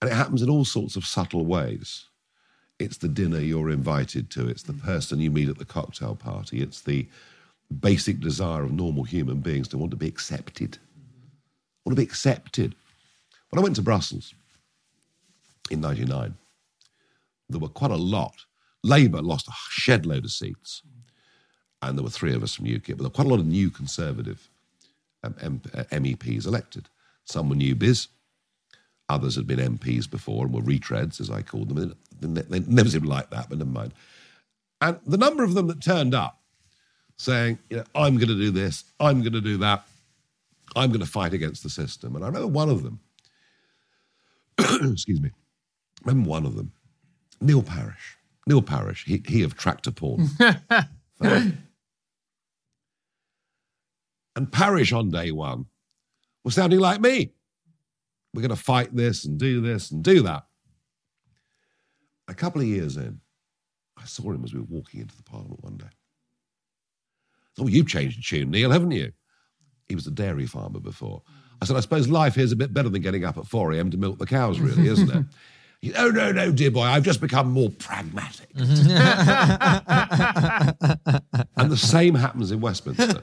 Speaker 1: And it happens in all sorts of subtle ways. It's the dinner you're invited to, it's the person you meet at the cocktail party, it's the basic desire of normal human beings to want to be accepted. Want to be accepted. When I went to Brussels in 99, there were quite a lot. Labour lost a shed load of seats, and there were three of us from UKIP, but there were quite a lot of new Conservative um, M- uh, MEPs elected. Some were newbies, others had been MPs before and were retreads, as I called them. They, they never seemed like that, but never mind. And the number of them that turned up saying, you know, I'm going to do this, I'm going to do that, I'm going to fight against the system. And I remember one of them, (coughs) excuse me, I remember one of them, Neil Parish. Neil Parish, he, he of tractor porn. (laughs) and Parish on day one was sounding like me. We're going to fight this and do this and do that. A couple of years in, I saw him as we were walking into the parliament one day. Oh, you've changed your tune, Neil, haven't you? He was a dairy farmer before. I said, I suppose life here's a bit better than getting up at 4 a.m. to milk the cows, really, isn't it? (laughs) He, oh, no, no, dear boy, I've just become more pragmatic. (laughs) and the same happens in Westminster.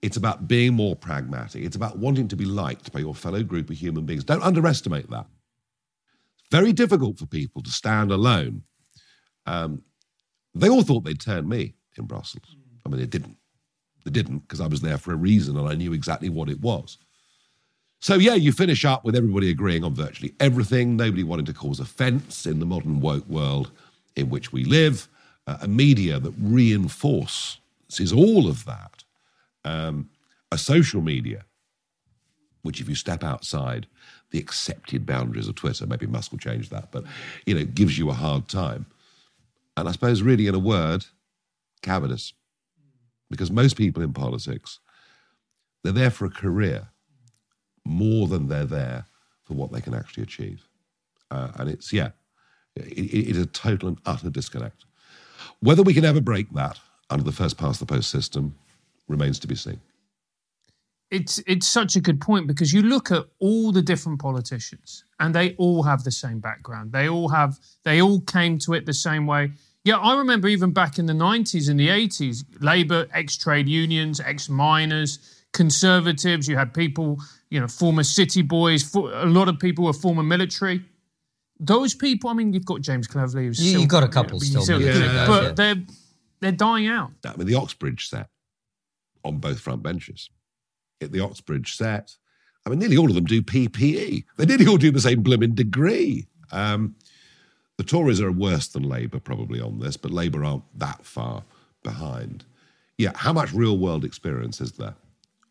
Speaker 1: It's about being more pragmatic. It's about wanting to be liked by your fellow group of human beings. Don't underestimate that. It's very difficult for people to stand alone. Um, they all thought they'd turn me in Brussels. I mean, they didn't. They didn't because I was there for a reason and I knew exactly what it was. So, yeah, you finish up with everybody agreeing on virtually everything, nobody wanting to cause offense in the modern woke world in which we live, uh, a media that reinforces all of that, um, a social media, which, if you step outside the accepted boundaries of Twitter, maybe Musk will change that, but, you know, gives you a hard time. And I suppose, really, in a word, cowardice because most people in politics they're there for a career more than they're there for what they can actually achieve uh, and it's yeah it, it is a total and utter disconnect whether we can ever break that under the first past the post system remains to be seen
Speaker 2: it's it's such a good point because you look at all the different politicians and they all have the same background. They all have they all came to it the same way. Yeah, I remember even back in the 90s and the 80s, Labour, ex trade unions, ex miners, conservatives, you had people, you know, former city boys, for, a lot of people were former military. Those people, I mean, you've got James Cleverly. who's
Speaker 3: You-
Speaker 2: still-
Speaker 3: you've got a couple
Speaker 2: you know,
Speaker 3: still
Speaker 1: military guys,
Speaker 2: but
Speaker 3: yeah.
Speaker 2: they're they're dying out.
Speaker 1: I mean, the Oxbridge set on both front benches. At the Oxbridge set, I mean, nearly all of them do PPE. They nearly all do the same blooming degree. Um, the Tories are worse than Labour probably on this, but Labour aren't that far behind. Yeah, how much real world experience is there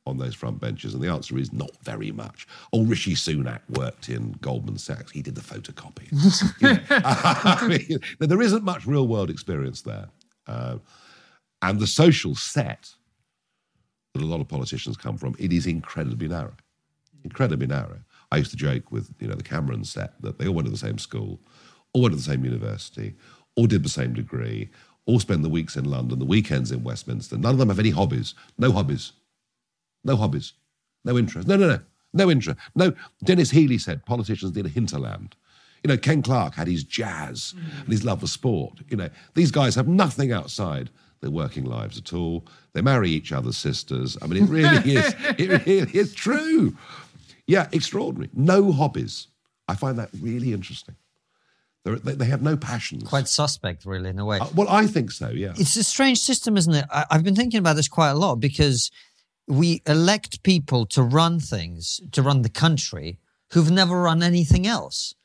Speaker 1: on those front benches? And the answer is not very much. Oh, Rishi Sunak worked in Goldman Sachs. He did the photocopy. (laughs) (laughs) I mean, there isn't much real world experience there. Uh, and the social set that a lot of politicians come from, it is incredibly narrow. Incredibly narrow. I used to joke with you know the Cameron set that they all went to the same school, all went to the same university, all did the same degree, all spend the weeks in London, the weekends in Westminster. None of them have any hobbies. No hobbies. No hobbies. No interest. No, no, no. No interest. No. Denis Healey said politicians need a hinterland. You know, Ken Clarke had his jazz and his love for sport. You know, these guys have nothing outside their working lives at all. They marry each other's sisters. I mean, it really (laughs) is. It really is true. Yeah, extraordinary. No hobbies. I find that really interesting. They're, they they have no passions.
Speaker 3: Quite suspect, really, in a way.
Speaker 1: Uh, well, I think so. Yeah.
Speaker 3: It's a strange system, isn't it? I, I've been thinking about this quite a lot because we elect people to run things, to run the country, who've never run anything else.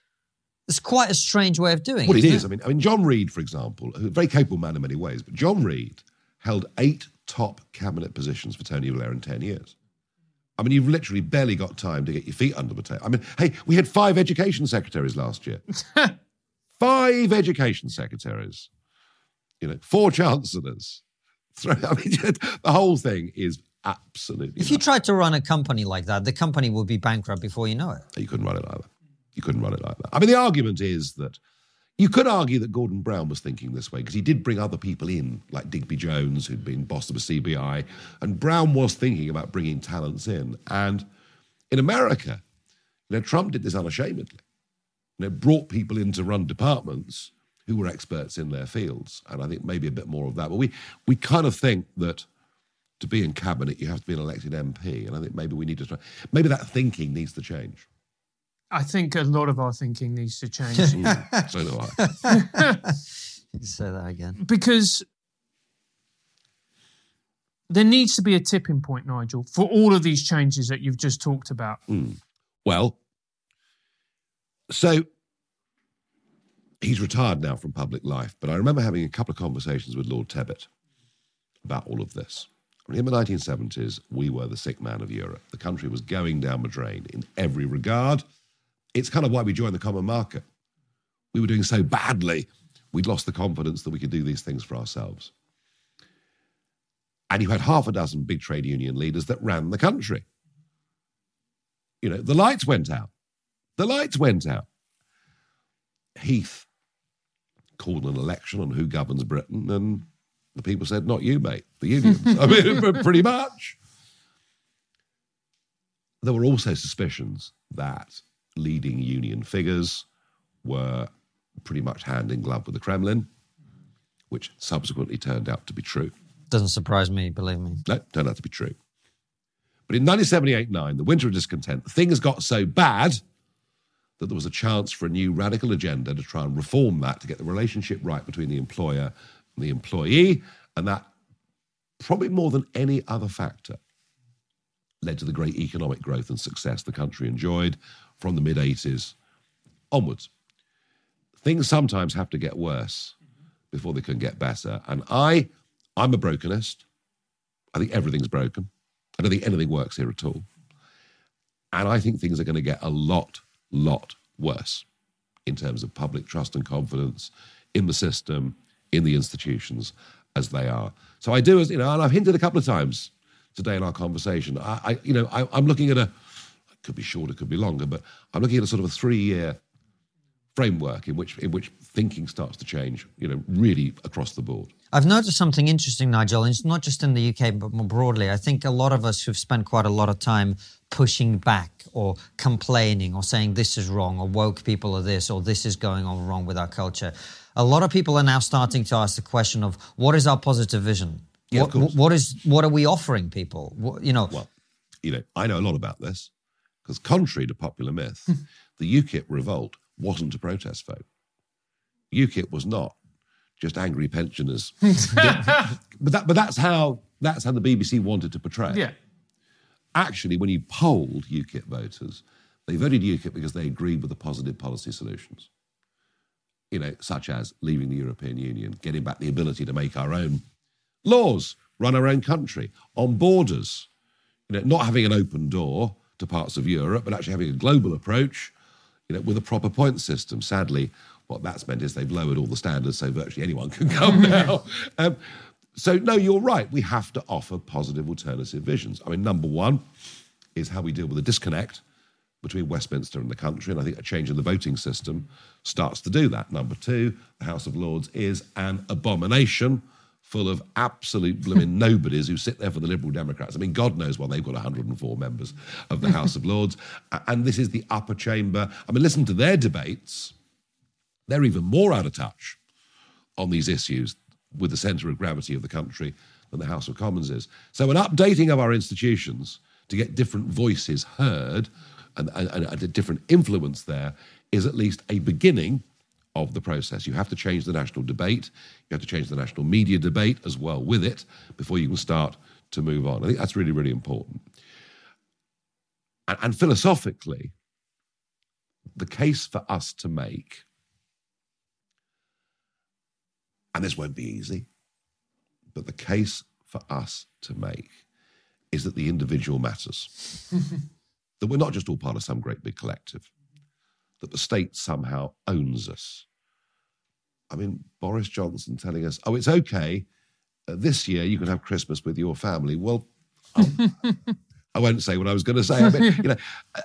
Speaker 3: It's quite a strange way of doing
Speaker 1: Well,
Speaker 3: it.
Speaker 1: it
Speaker 3: isn't.
Speaker 1: I mean, I mean, John Reid, for example, a very capable man in many ways, but John Reid held eight top cabinet positions for Tony Blair in ten years. I mean, you've literally barely got time to get your feet under the table. I mean, hey, we had five education secretaries last year. (laughs) five education secretaries. You know, four chancellors. (laughs) I mean, (laughs) the whole thing is absolutely.
Speaker 3: If you tried to run a company like that, the company would be bankrupt before you know it.
Speaker 1: You couldn't run it like that. You couldn't run it like that. I mean, the argument is that you could argue that Gordon Brown was thinking this way because he did bring other people in, like Digby Jones, who'd been boss of the CBI, and Brown was thinking about bringing talents in. And in America, you know, Trump did this unashamedly. You know, brought people in to run departments who were experts in their fields, and I think maybe a bit more of that. But we we kind of think that to be in cabinet, you have to be an elected MP, and I think maybe we need to try. Maybe that thinking needs to change.
Speaker 2: I think a lot of our thinking needs to change (laughs)
Speaker 1: Mm, (laughs) so do I. (laughs)
Speaker 3: Say that again.
Speaker 2: because there needs to be a tipping point, Nigel, for all of these changes that you've just talked about.
Speaker 1: Well, so he's retired now from public life, but I remember having a couple of conversations with Lord Tebbit about all of this. In the 1970s, we were the sick man of Europe. The country was going down the drain in every regard. It's kind of why we joined the common market. We were doing so badly, we'd lost the confidence that we could do these things for ourselves. And you had half a dozen big trade union leaders that ran the country. You know, the lights went out. The lights went out. Heath called an election on who governs Britain, and the people said, Not you, mate, the unions. I mean, (laughs) pretty much. There were also suspicions that leading union figures were pretty much hand in glove with the Kremlin, which subsequently turned out to be true.
Speaker 3: Doesn't surprise me, believe me.
Speaker 1: No, turned out to be true. But in 1978 9, the winter of discontent, things got so bad that there was a chance for a new radical agenda to try and reform that to get the relationship right between the employer and the employee. And that, probably more than any other factor, led to the great economic growth and success the country enjoyed from the mid 80s onwards. Things sometimes have to get worse before they can get better. And I, I'm a brokenist. I think everything's broken. I don't think anything works here at all. And I think things are going to get a lot, lot worse in terms of public trust and confidence in the system, in the institutions as they are. So I do, as you know, and I've hinted a couple of times today in our conversation. I, I you know, I, I'm looking at a, it could be shorter, could be longer, but I'm looking at a sort of a three-year framework in which in which thinking starts to change. You know, really across the board.
Speaker 3: I've noticed something interesting, Nigel, and it's not just in the UK, but more broadly. I think a lot of us who've spent quite a lot of time pushing back or complaining or saying this is wrong or woke people are this or this is going on wrong with our culture. A lot of people are now starting to ask the question of what is our positive vision?
Speaker 1: Yeah,
Speaker 3: what, what is what are we offering people? What, you know,
Speaker 1: Well, you know, I know a lot about this because, contrary to popular myth, (laughs) the UKIP revolt wasn't a protest vote. UKIP was not just angry pensioners, (laughs) but that, but that's how that's how the BBC wanted to portray. it.
Speaker 2: Yeah.
Speaker 1: Actually, when you polled UKIP voters, they voted UKIP because they agreed with the positive policy solutions. You know, such as leaving the European Union, getting back the ability to make our own laws, run our own country, on borders, you know, not having an open door to parts of Europe, but actually having a global approach, you know, with a proper point system. Sadly, what that's meant is they've lowered all the standards, so virtually anyone can come now. Um, so no, you're right. We have to offer positive alternative visions. I mean, number one is how we deal with the disconnect between Westminster and the country, and I think a change in the voting system starts to do that. Number two, the House of Lords is an abomination full of absolute blooming (laughs) nobodies who sit there for the Liberal Democrats. I mean, God knows why they've got 104 members of the (laughs) House of Lords. And this is the upper chamber. I mean, listen to their debates. They're even more out of touch on these issues with the centre of gravity of the country than the House of Commons is. So, an updating of our institutions to get different voices heard and, and, and a different influence there is at least a beginning of the process. You have to change the national debate, you have to change the national media debate as well with it before you can start to move on. I think that's really, really important. And, and philosophically, the case for us to make, and this won't be easy, but the case for us to make is that the individual matters. (laughs) that we're not just all part of some great big collective, that the state somehow owns us. I mean, Boris Johnson telling us, oh, it's okay. Uh, this year you can have Christmas with your family. Well, um, (laughs) I won't say what I was going to say. I mean, you know, uh,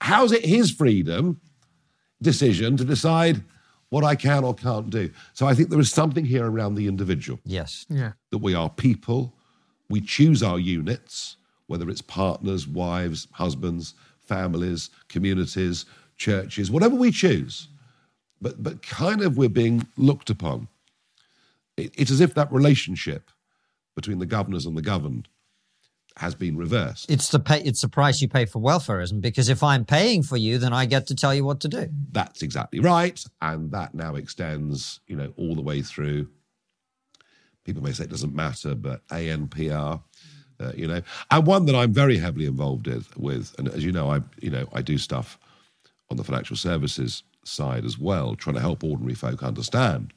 Speaker 1: how's it his freedom decision to decide what I can or can't do? So I think there is something here around the individual.
Speaker 3: Yes.
Speaker 2: Yeah.
Speaker 1: That we are people, we choose our units, whether it's partners, wives, husbands, families, communities, churches, whatever we choose. But, but kind of we're being looked upon. It, it's as if that relationship between the governors and the governed has been reversed.
Speaker 3: It's the pay, it's the price you pay for welfareism because if I'm paying for you, then I get to tell you what to do.
Speaker 1: That's exactly right, and that now extends, you know, all the way through. People may say it doesn't matter, but ANPR, uh, you know, and one that I'm very heavily involved with, with, and as you know, I, you know, I do stuff on the financial services side as well, trying to help ordinary folk understand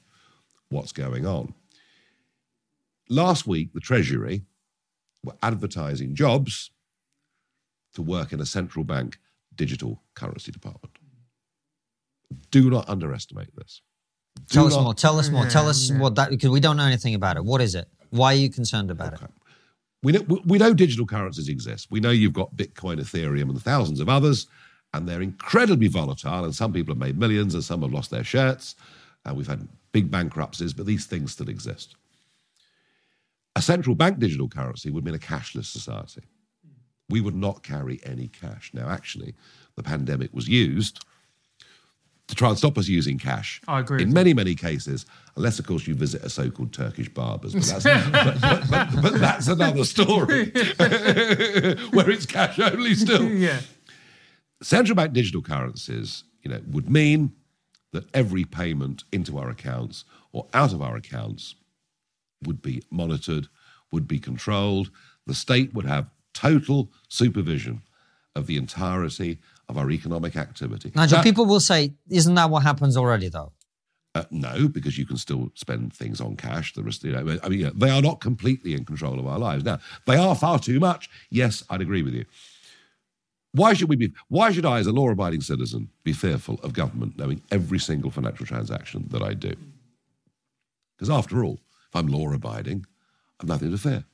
Speaker 1: what's going on. Last week, the Treasury were advertising jobs to work in a central bank digital currency department. Do not underestimate this. Do
Speaker 3: tell us
Speaker 1: not-
Speaker 3: more. Tell us more. Tell us what that because we don't know anything about it. What is it? Why are you concerned about it?
Speaker 1: We know, we know digital currencies exist. We know you've got Bitcoin, Ethereum, and thousands of others, and they're incredibly volatile. And some people have made millions, and some have lost their shirts. And we've had big bankruptcies, but these things still exist. A central bank digital currency would mean a cashless society. We would not carry any cash. Now, actually, the pandemic was used to try and stop us using cash.
Speaker 2: I agree
Speaker 1: In many, many cases, unless, of course, you visit a so-called Turkish barbers, but that's, (laughs) but, but- but- but that's another story, (laughs) (laughs) where it's cash only still.
Speaker 2: Yeah.
Speaker 1: Central bank digital currencies, you know, would mean that every payment into our accounts or out of our accounts would be monitored, would be controlled. The state would have total supervision of the entirety of our economic activity.
Speaker 3: Nigel,
Speaker 1: That-
Speaker 3: people will say, "Isn't that what happens already, though?"
Speaker 1: uh, no, because you can still spend things on cash. The rest, you know, I mean, you know, they are not completely in control of our lives. Now, they are far too much. Yes, I'd agree with you. Why should we be? Why should I, as a law-abiding citizen, be fearful of government knowing every single financial transaction that I do? Because after all, if I'm law-abiding, I've nothing to fear.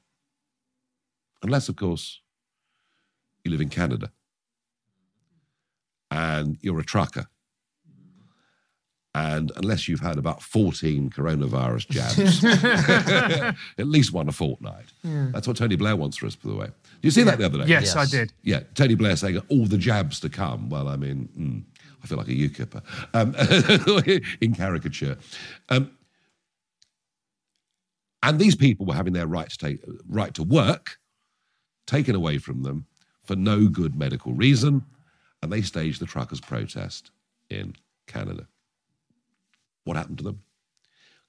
Speaker 1: Unless, of course, you live in Canada and you're a trucker and unless you've had about 14 coronavirus jabs, (laughs) at least one a fortnight. That's what Tony Blair wants for us, by the way. Did you see that the other day?
Speaker 2: Yes, I did.
Speaker 1: Yeah, Tony Blair saying all the jabs to come. Well, I mean, mm, I feel like a UKIPper um, (laughs) in caricature. Um, and these people were having their right to, take, right to work taken away from them for no good medical reason, and they staged the truckers' protest in Canada. What happened to them?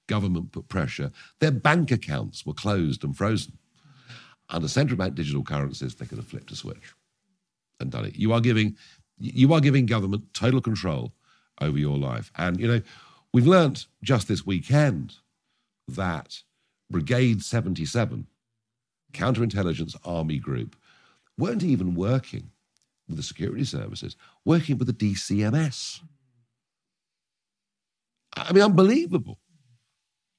Speaker 1: Government put pressure. Their bank accounts were closed and frozen. Under central bank digital currencies, they could have flipped a switch and done it. You are giving, you are giving government total control over your life. And you know, we've learnt just this weekend that Brigade 77, counterintelligence army group, weren't even working with the security services, working with the DCMS. I mean, unbelievable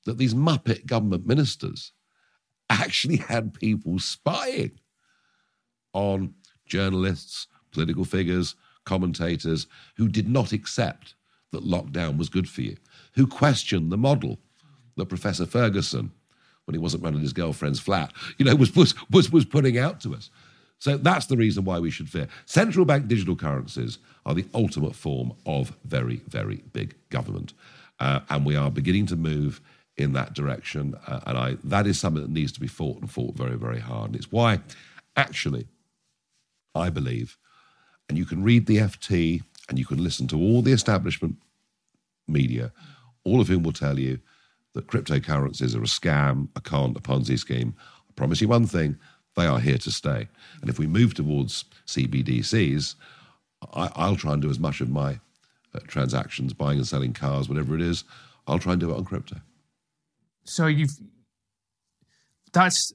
Speaker 1: that these Muppet government ministers actually had people spying on journalists, political figures, commentators who did not accept that lockdown was good for you, who questioned the model that Professor Ferguson, when he wasn't running his girlfriend's flat, you know, was, was, was, was putting out to us. So that's the reason why we should fear. Central bank digital currencies are the ultimate form of very, very big government. Uh, and we are beginning to move in that direction. Uh, and I, that is something that needs to be fought and fought very, very hard. And it's why, actually, I believe, and you can read the FT and you can listen to all the establishment media, all of whom will tell you that cryptocurrencies are a scam, a con, a Ponzi scheme. I promise you one thing they are here to stay. And if we move towards CBDCs, I, will try and do as much of my transactions, buying and selling cars, whatever it is, I'll try and do it on crypto.
Speaker 2: So you've that's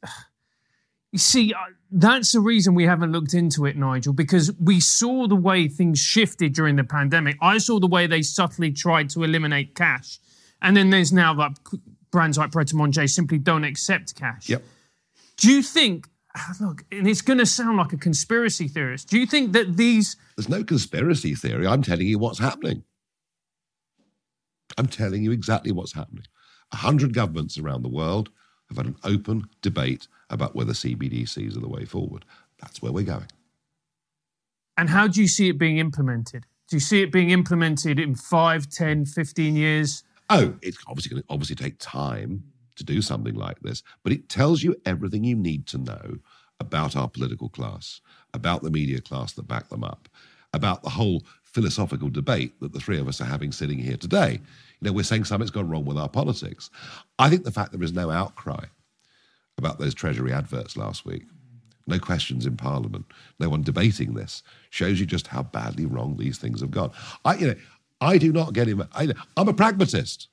Speaker 2: you see uh, that's the reason we haven't looked into it, Nigel, because we saw the way things shifted during the pandemic. I saw the way they subtly tried to eliminate cash, and then there's now that brands like Pret a Manger simply don't accept cash.
Speaker 1: Yep.
Speaker 2: Do you think Ah, look, and it's going to sound like a conspiracy theorist. Do you think that these.
Speaker 1: There's no conspiracy theory. I'm telling you what's happening. I'm telling you exactly what's happening. A hundred governments around the world have had an open debate about whether CBDCs are the way forward. That's where we're going.
Speaker 2: And how do you see it being implemented? Do you see it being implemented in 5, 10, 15 years?
Speaker 1: Oh, it's obviously going to obviously take time to do something like this, but it tells you everything you need to know about our political class, about the media class that back them up, about the whole philosophical debate that the three of us are having sitting here today. You know, we're saying something's gone wrong with our politics. I think the fact there is no outcry about those Treasury adverts last week, no questions in Parliament, no one debating this, shows you just how badly wrong these things have gone. I, you know, I do not get him. I, I'm a pragmatist.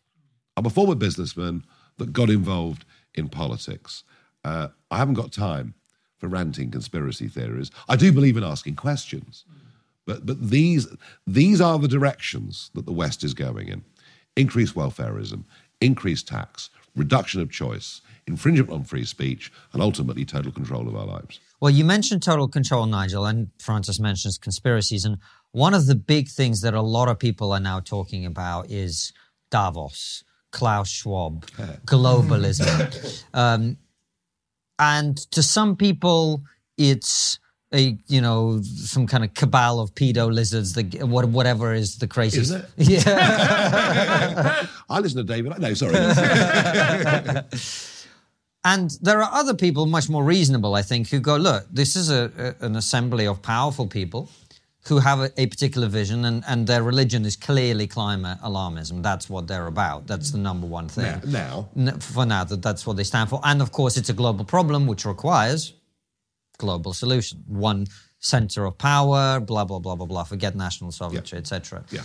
Speaker 1: I'm a former businessman that got involved in politics. Uh, I haven't got time for ranting conspiracy theories. I do believe in asking questions, but but these these are the directions that the West is going in: increased welfareism, increased tax, reduction of choice, infringement on free speech, and ultimately total control of our lives.
Speaker 3: Well, you mentioned total control, Nigel, and Francis mentions conspiracies, and one of the big things that a lot of people are now talking about is Davos Klaus Schwab, (laughs) globalism. um, and to some people, it's a you know some kind of cabal of pedo lizards that what whatever is the craziest.
Speaker 1: Is it? (laughs)
Speaker 3: Yeah. (laughs)
Speaker 1: I listen to David. No, sorry.
Speaker 3: and there are other people much more reasonable, I think, who go, look, this is a, a, an assembly of powerful people who have a, a, particular vision and, and their religion is clearly climate alarmism. That's what they're about. That's the number one thing.
Speaker 1: Now. now.
Speaker 3: For now, that, that's what they stand for. And of course, it's a global problem which requires global solution. One center of power, blah, blah, blah, blah, blah. Forget national sovereignty,
Speaker 1: yep.
Speaker 3: etc.
Speaker 1: Yeah.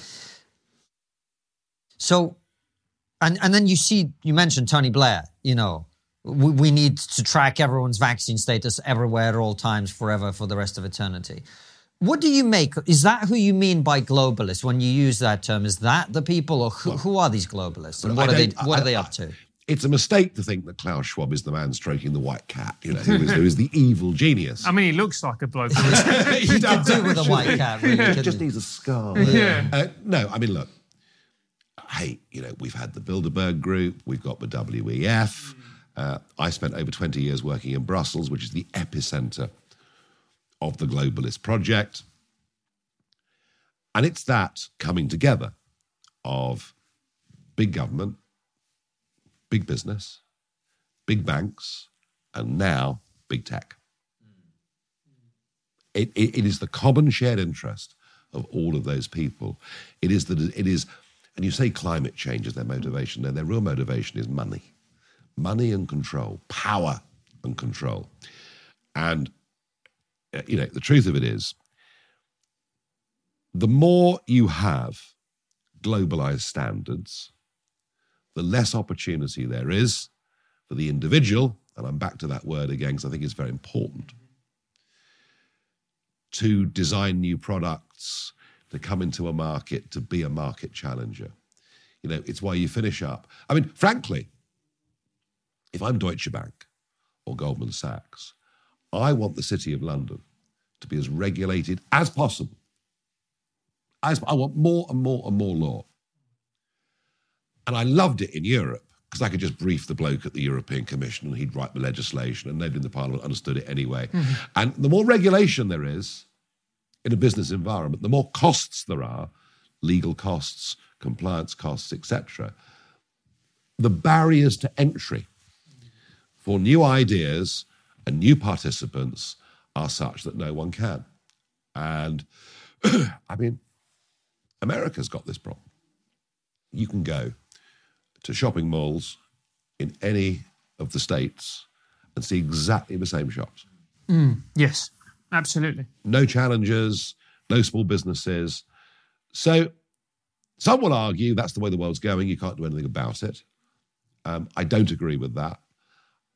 Speaker 3: So, and, and then you see, you mentioned Tony Blair, you know, we, we need to track everyone's vaccine status everywhere at all times forever for the rest of eternity. What do you make? Is that who you mean by globalist when you use that term? Is that the people, or who, who are these globalists, and what are they? What I, are they up to?
Speaker 1: It's a mistake to think that Klaus Schwab is the man stroking the white cat. You know, who is, who is the evil genius.
Speaker 2: I mean, he looks like a bloke. (laughs)
Speaker 3: he could do with a white cat. Really,
Speaker 1: he just needs a scar.
Speaker 2: Yeah.
Speaker 1: Uh, no, I mean, look. Hey, you know, we've had the Bilderberg Group. We've got the WEF. Uh, I spent over 20 years working in Brussels, which is the epicenter of the globalist project. And it's that coming together of big government, big business, big banks, and now big tech. It, it, it is the common shared interest of all of those people. It is that it is, and you say climate change is their motivation. No, their real motivation is money, money and control, power and control. And Uh, you know, the truth of it is, the more you have globalized standards, the less opportunity there is for the individual, and I'm back to that word again because I think it's very important, to design new products, to come into a market, to be a market challenger. You know, it's why you finish up. I mean, frankly, if I'm Deutsche Bank or Goldman Sachs, I want the City of London to be as regulated as possible. As I want more and more and more law. And I loved it in Europe because I could just brief the bloke at the European Commission and he'd write the legislation and nobody in the Parliament understood it anyway. Mm-hmm. And the more regulation there is in a business environment, the more costs there are, legal costs, compliance costs, etc. The barriers to entry for new ideas and new participants are such that no one can. And (clears throat) I mean, America's got this problem. You can go to shopping malls in any of the states and see exactly the same shops.
Speaker 2: Mm, yes, absolutely.
Speaker 1: No challengers, no small businesses. So some will argue that's the way the world's going. You can't do anything about it. Um, I don't agree with that.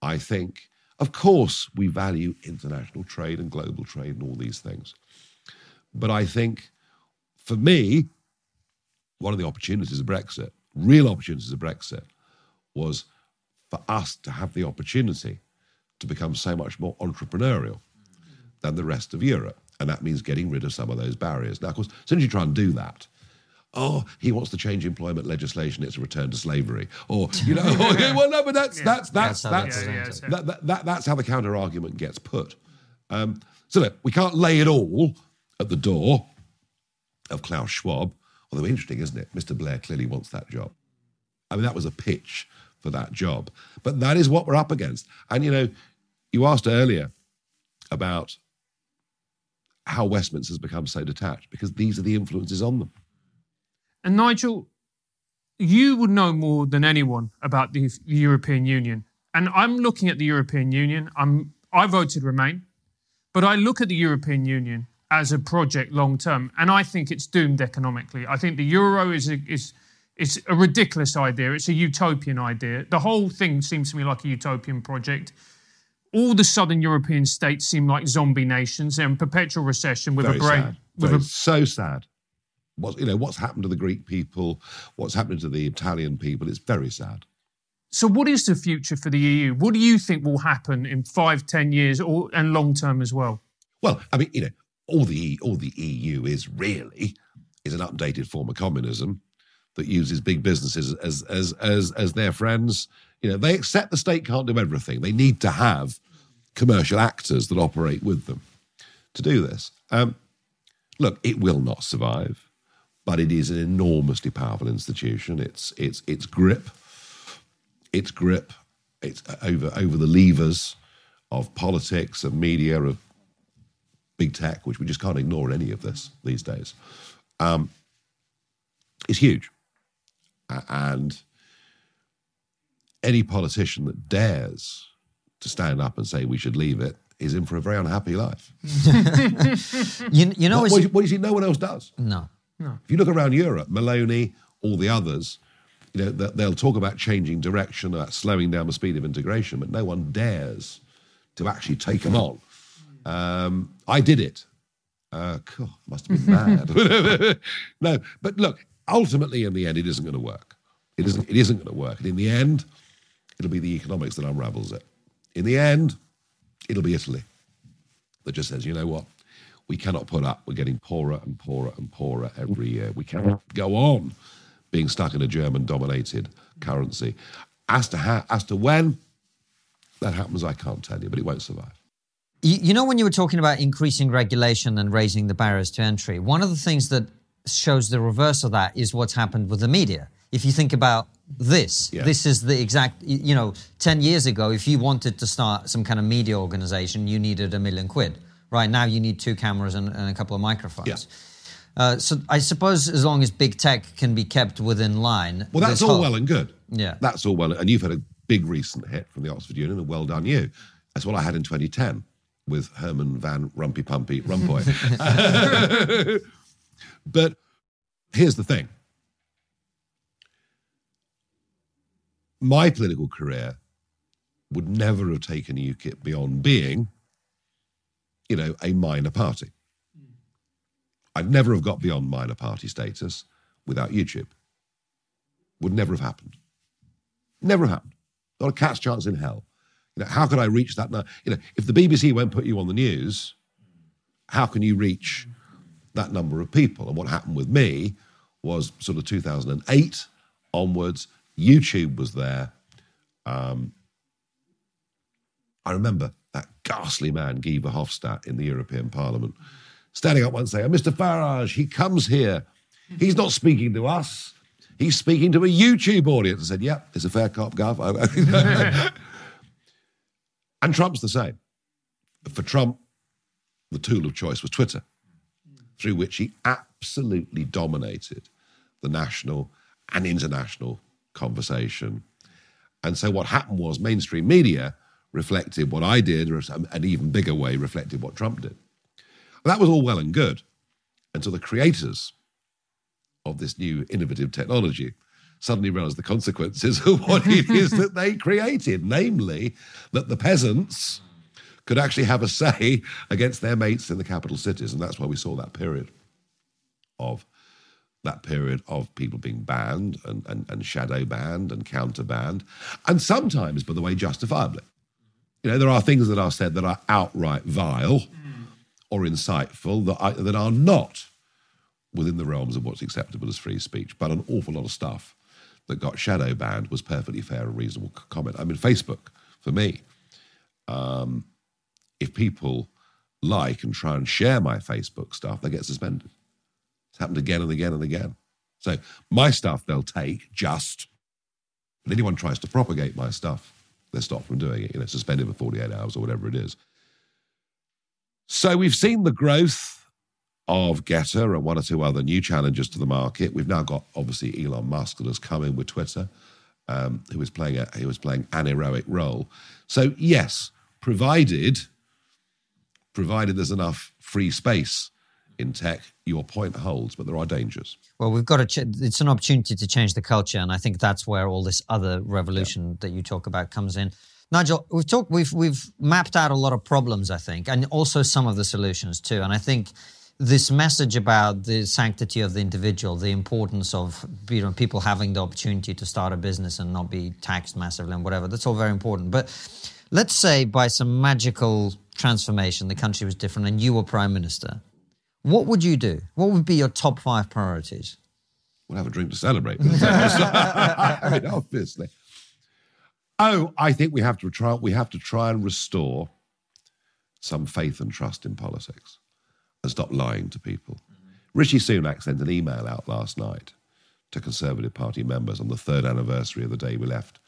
Speaker 1: I think, of course, we value international trade and global trade and all these things. But I think, for me, one of the opportunities of Brexit, real opportunities of Brexit, was for us to have the opportunity to become so much more entrepreneurial than the rest of Europe. And that means getting rid of some of those barriers. Now, of course, as soon as you try and do that, oh, he wants to change employment legislation, it's a return to slavery. Or, (laughs) you know, well, no, but that's, yeah. that's, that's, that's, yeah, yeah, that, that, that, that's how the counter argument gets put. Um, so look, we can't lay it all at the door of Klaus Schwab, although interesting, isn't it? Mr. Blair clearly wants that job. I mean, that was a pitch for that job. But that is what we're up against. And, you know, you asked earlier about how Westminster has become so detached because these are the influences on them.
Speaker 2: And Nigel, you would know more than anyone about the European Union. And I'm looking at the European Union. I'm I voted Remain, but I look at the European Union as a project long term, and I think it's doomed economically. I think the euro is a, is is a ridiculous idea. It's a utopian idea. The whole thing seems to me like a utopian project. All the southern European states seem like zombie nations. They're in perpetual recession with
Speaker 1: Very
Speaker 2: a brain.
Speaker 1: Sad. With a, so sad what you know what's happened to the Greek people, what's happening to the Italian people. It's very sad.
Speaker 2: So, what is the future for the EU? What do you think will happen in five, ten years, or and long term as well?
Speaker 1: Well, I mean, you know, all the all the EU is really is an updated form of communism that uses big businesses as as as as their friends. You know, they accept the state can't do everything. They need to have commercial actors that operate with them to do this. Um, look, it will not survive but it is an enormously powerful institution. It's it's its grip, its grip, it's over over the levers of politics of media of big tech, which we just can't ignore in any of this these days. Um, is huge, and any politician that dares to stand up and say we should leave it is in for a very unhappy life. (laughs)
Speaker 3: you, you know,
Speaker 1: what, what, what, do you see? No one else does.
Speaker 3: No.
Speaker 2: No.
Speaker 1: If you look around Europe, Meloni, all the others, you know, they'll talk about changing direction, about slowing down the speed of integration, but no one dares to actually take them on. Um, I did it. Uh, God, must have been (laughs) mad. (laughs) no, but look, ultimately, in the end, it isn't going to work. It isn't. It isn't going to work. And in the end, it'll be the economics that unravels it. In the end, it'll be Italy that just says, you know what, we cannot put up. We're getting poorer and poorer and poorer every year. We cannot go on being stuck in a German dominated currency. As to, how, as to when that happens, I can't tell you, but it won't survive.
Speaker 3: You, know, when you were talking about increasing regulation and raising the barriers to entry, one of the things that shows the reverse of that is what's happened with the media. If you think about this, yeah. this is the exact, you know, 10 years ago, if you wanted to start some kind of media organization, you needed a million quid Right now, you need two cameras and, and a couple of microphones. Yeah. Uh, so I suppose as long as big tech can be kept within line.
Speaker 1: Well, that's all whole, well and good.
Speaker 3: Yeah,
Speaker 1: that's all well. And you've had a big recent hit from the Oxford Union, and well done you. That's what I had in 2010 with Herman van Rumpy Pumpy Rompuy. (laughs) but here's the thing: my political career would never have taken UKIP beyond being you know, a minor party. I'd never have got beyond minor party status without YouTube. Would never have happened. Never happened. Not a cat's chance in hell. You know, how could I reach that? Now, you know, if the BBC won't put you on the news, how can you reach that number of people? And what happened with me was sort of 2008 onwards. YouTube was there. Um, I remember that ghastly man, Guy Verhofstadt, in the European Parliament, standing up one saying, Mr. Farage, he comes here. He's not speaking to us. He's speaking to a YouTube audience. I said, Yep, it's a fair cop, Gov. and Trump's the same. For Trump, the tool of choice was Twitter, through which he absolutely dominated the national and international conversation. And so what happened was mainstream media reflected what I did, or an even bigger way reflected what Trump did. And that was all well and good until the creators of this new innovative technology suddenly realized the consequences (laughs) of what it is (laughs) that they created, namely that the peasants could actually have a say against their mates in the capital cities. And that's why we saw that period of that period of people being banned and, and, and shadow banned and counter banned, and sometimes, by the way, justifiably. You know, there are things that are said that are outright vile mm. or insightful that, I, that are not within the realms of what's acceptable as free speech, but an awful lot of stuff that got shadow banned was perfectly fair and reasonable comment. I mean, Facebook, for me, um, if people like and try and share my Facebook stuff, they get suspended. It's happened again and again and again. So my stuff they'll take just, but anyone tries to propagate my stuff, they're stopped from doing it. You know, suspended for 48 hours or whatever it is. So we've seen the growth of Gettr and one or two other new challengers to the market. We've now got obviously Elon Musk that has come in with Twitter, um, who is playing a who is playing an heroic role. So yes, provided provided there's enough free space in tech, your point holds, but there are dangers.
Speaker 3: Well, we've got to. Ch- it's an opportunity to change the culture, and I think that's where all this other revolution yeah. that you talk about comes in. Nigel, we've talked, we've we've mapped out a lot of problems, I think, and also some of the solutions too. And I think this message about the sanctity of the individual, the importance of you know, people having the opportunity to start a business and not be taxed massively and whatever, that's all very important. But let's say by some magical transformation, the country was different and you were prime minister. What would you do? What would be your top five priorities?
Speaker 1: We'll have a drink to celebrate. (laughs) I mean, obviously. Oh, I think we have to try. We have to try and restore some faith and trust in politics and stop lying to people. Mm-hmm. Rishi Sunak sent an email out last night to Conservative Party members on the third anniversary of the day we left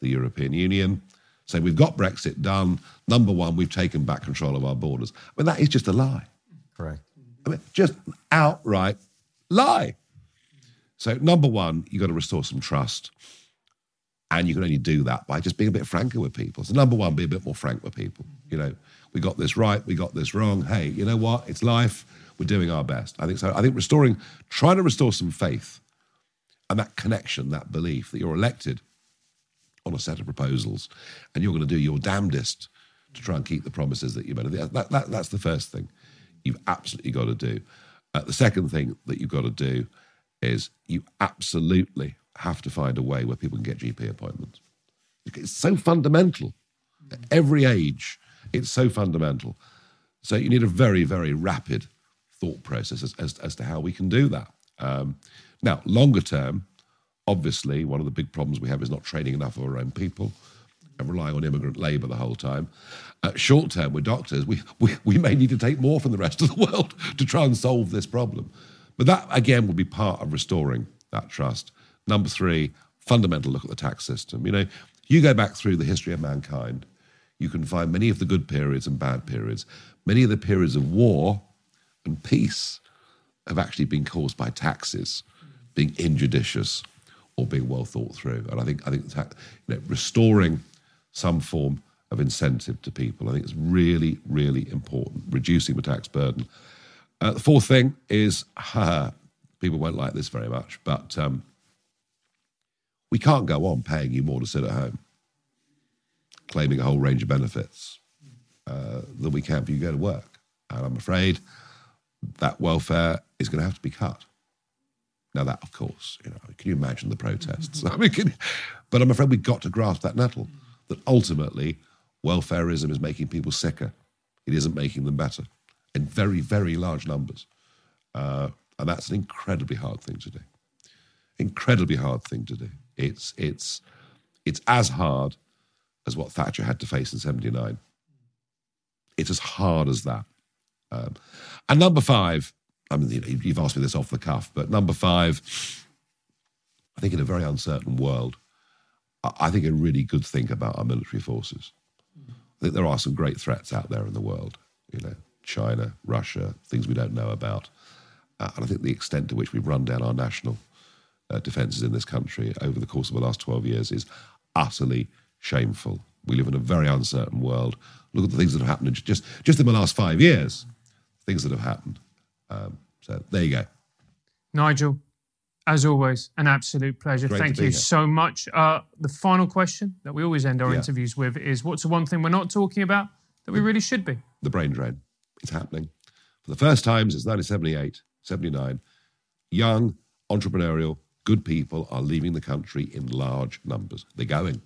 Speaker 1: the European Union, saying we've got Brexit done. Number one, we've taken back control of our borders. I mean, that is just a lie.
Speaker 3: Correct.
Speaker 1: I mean, just outright lie. So, number one, you've got to restore some trust. And you can only do that by just being a bit franker with people. So, number one, be a bit more frank with people. You know, we got this right, we got this wrong. Hey, you know what? It's life. We're doing our best. I think so. I think restoring, trying to restore some faith and that connection, that belief that you're elected on a set of proposals and you're going to do your damnedest to try and keep the promises that you made. That, that, that's the first thing you've absolutely got to do. Uh, the second thing that you've got to do is you absolutely have to find a way where people can get GP appointments. It's so fundamental at every age it's so fundamental. So you need a very, very rapid thought process as, as, as to how we can do that. Um, now, longer term, obviously, one of the big problems we have is not training enough of our own people and relying on immigrant labour the whole time. Uh, short term, we're doctors, we, we, we may need to take more from the rest of the world (laughs) to try and solve this problem. But that, again, will be part of restoring that trust. Number three, fundamental look at the tax system. You know, you go back through the history of mankind, you can find many of the good periods and bad periods. Many of the periods of war and peace have actually been caused by taxes being injudicious or being well thought through. And I think I think you know, restoring some form of incentive to people, I think it's really, really important. Reducing the tax burden. Uh, the fourth thing is, people won't like this very much, but um, we can't go on paying you more to sit at home claiming a whole range of benefits uh, that we can for you go to work. And I'm afraid that welfare is going to have to be cut. Now, that, of course, you know, can you imagine the protests? (laughs) I mean, can, but I'm afraid we've got to grasp that nettle that ultimately welfareism is making people sicker. It isn't making them better in very, very large numbers. Uh, and that's an incredibly hard thing to do. Incredibly hard thing to do. It's, it's, it's as hard as what Thatcher had to face in 79. It's as hard as that. Um, and number five, I mean, you've asked me this off the cuff, but number five, I think in a very uncertain world, I think a really good thing about our military forces. I think there are some great threats out there in the world, you know, China, Russia, things we don't know about. Uh, and I think the extent to which we've run down our national uh, defences in this country over the course of the last 12 years is utterly shameful. We live in a very uncertain world. Look at the things that have happened just, just in the last five years, things that have happened. Um, so there you go.
Speaker 2: Nigel, as always, an absolute pleasure.
Speaker 1: Great
Speaker 2: Thank you
Speaker 1: here.
Speaker 2: so much. Uh, the final question that we always end our
Speaker 1: Yeah.
Speaker 2: interviews with is what's the one thing we're not talking about that we really should be?
Speaker 1: the brain drain. It's happening. For the first time since 1978, 79, young, entrepreneurial, good people are leaving the country in large numbers. They're going.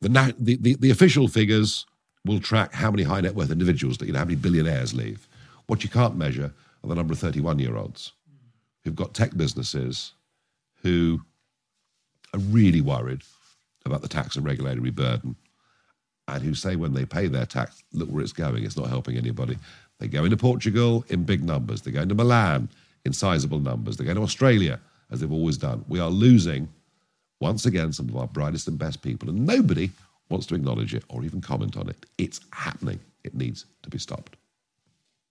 Speaker 1: The, na- the, the, the official figures will track how many high net worth individuals, you know, how many billionaires leave. What you can't measure are the number of 31 year olds who've got tech businesses who are really worried about the tax and regulatory burden and who say when they pay their tax, look where it's going, it's not helping anybody. They go into Portugal in big numbers, they go into Milan in sizable numbers, they go to Australia, as they've always done. We are losing, once again, some of our brightest and best people, and nobody wants to acknowledge it or even comment on it. It's happening. It needs to be stopped.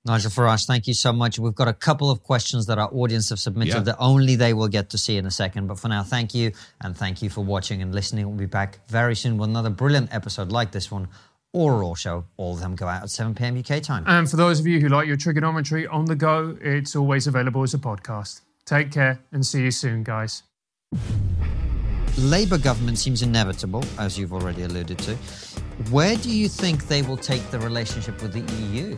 Speaker 3: Nigel Farage, thank you so much. We've got a couple of questions that our audience have submitted
Speaker 1: Yeah.
Speaker 3: that only they will get to see in a second. But for now, thank you. And thank you for watching and listening. We'll be back very soon with another brilliant episode like this one or Raw show. All of them go out at 7 p.m. UK time.
Speaker 2: And for those of you who like your TRIGGERnometry on the go, it's always available as a podcast. Take care and see you soon, guys.
Speaker 3: Labour government seems inevitable, as you've already alluded to. Where do you think they will take the relationship with the EU?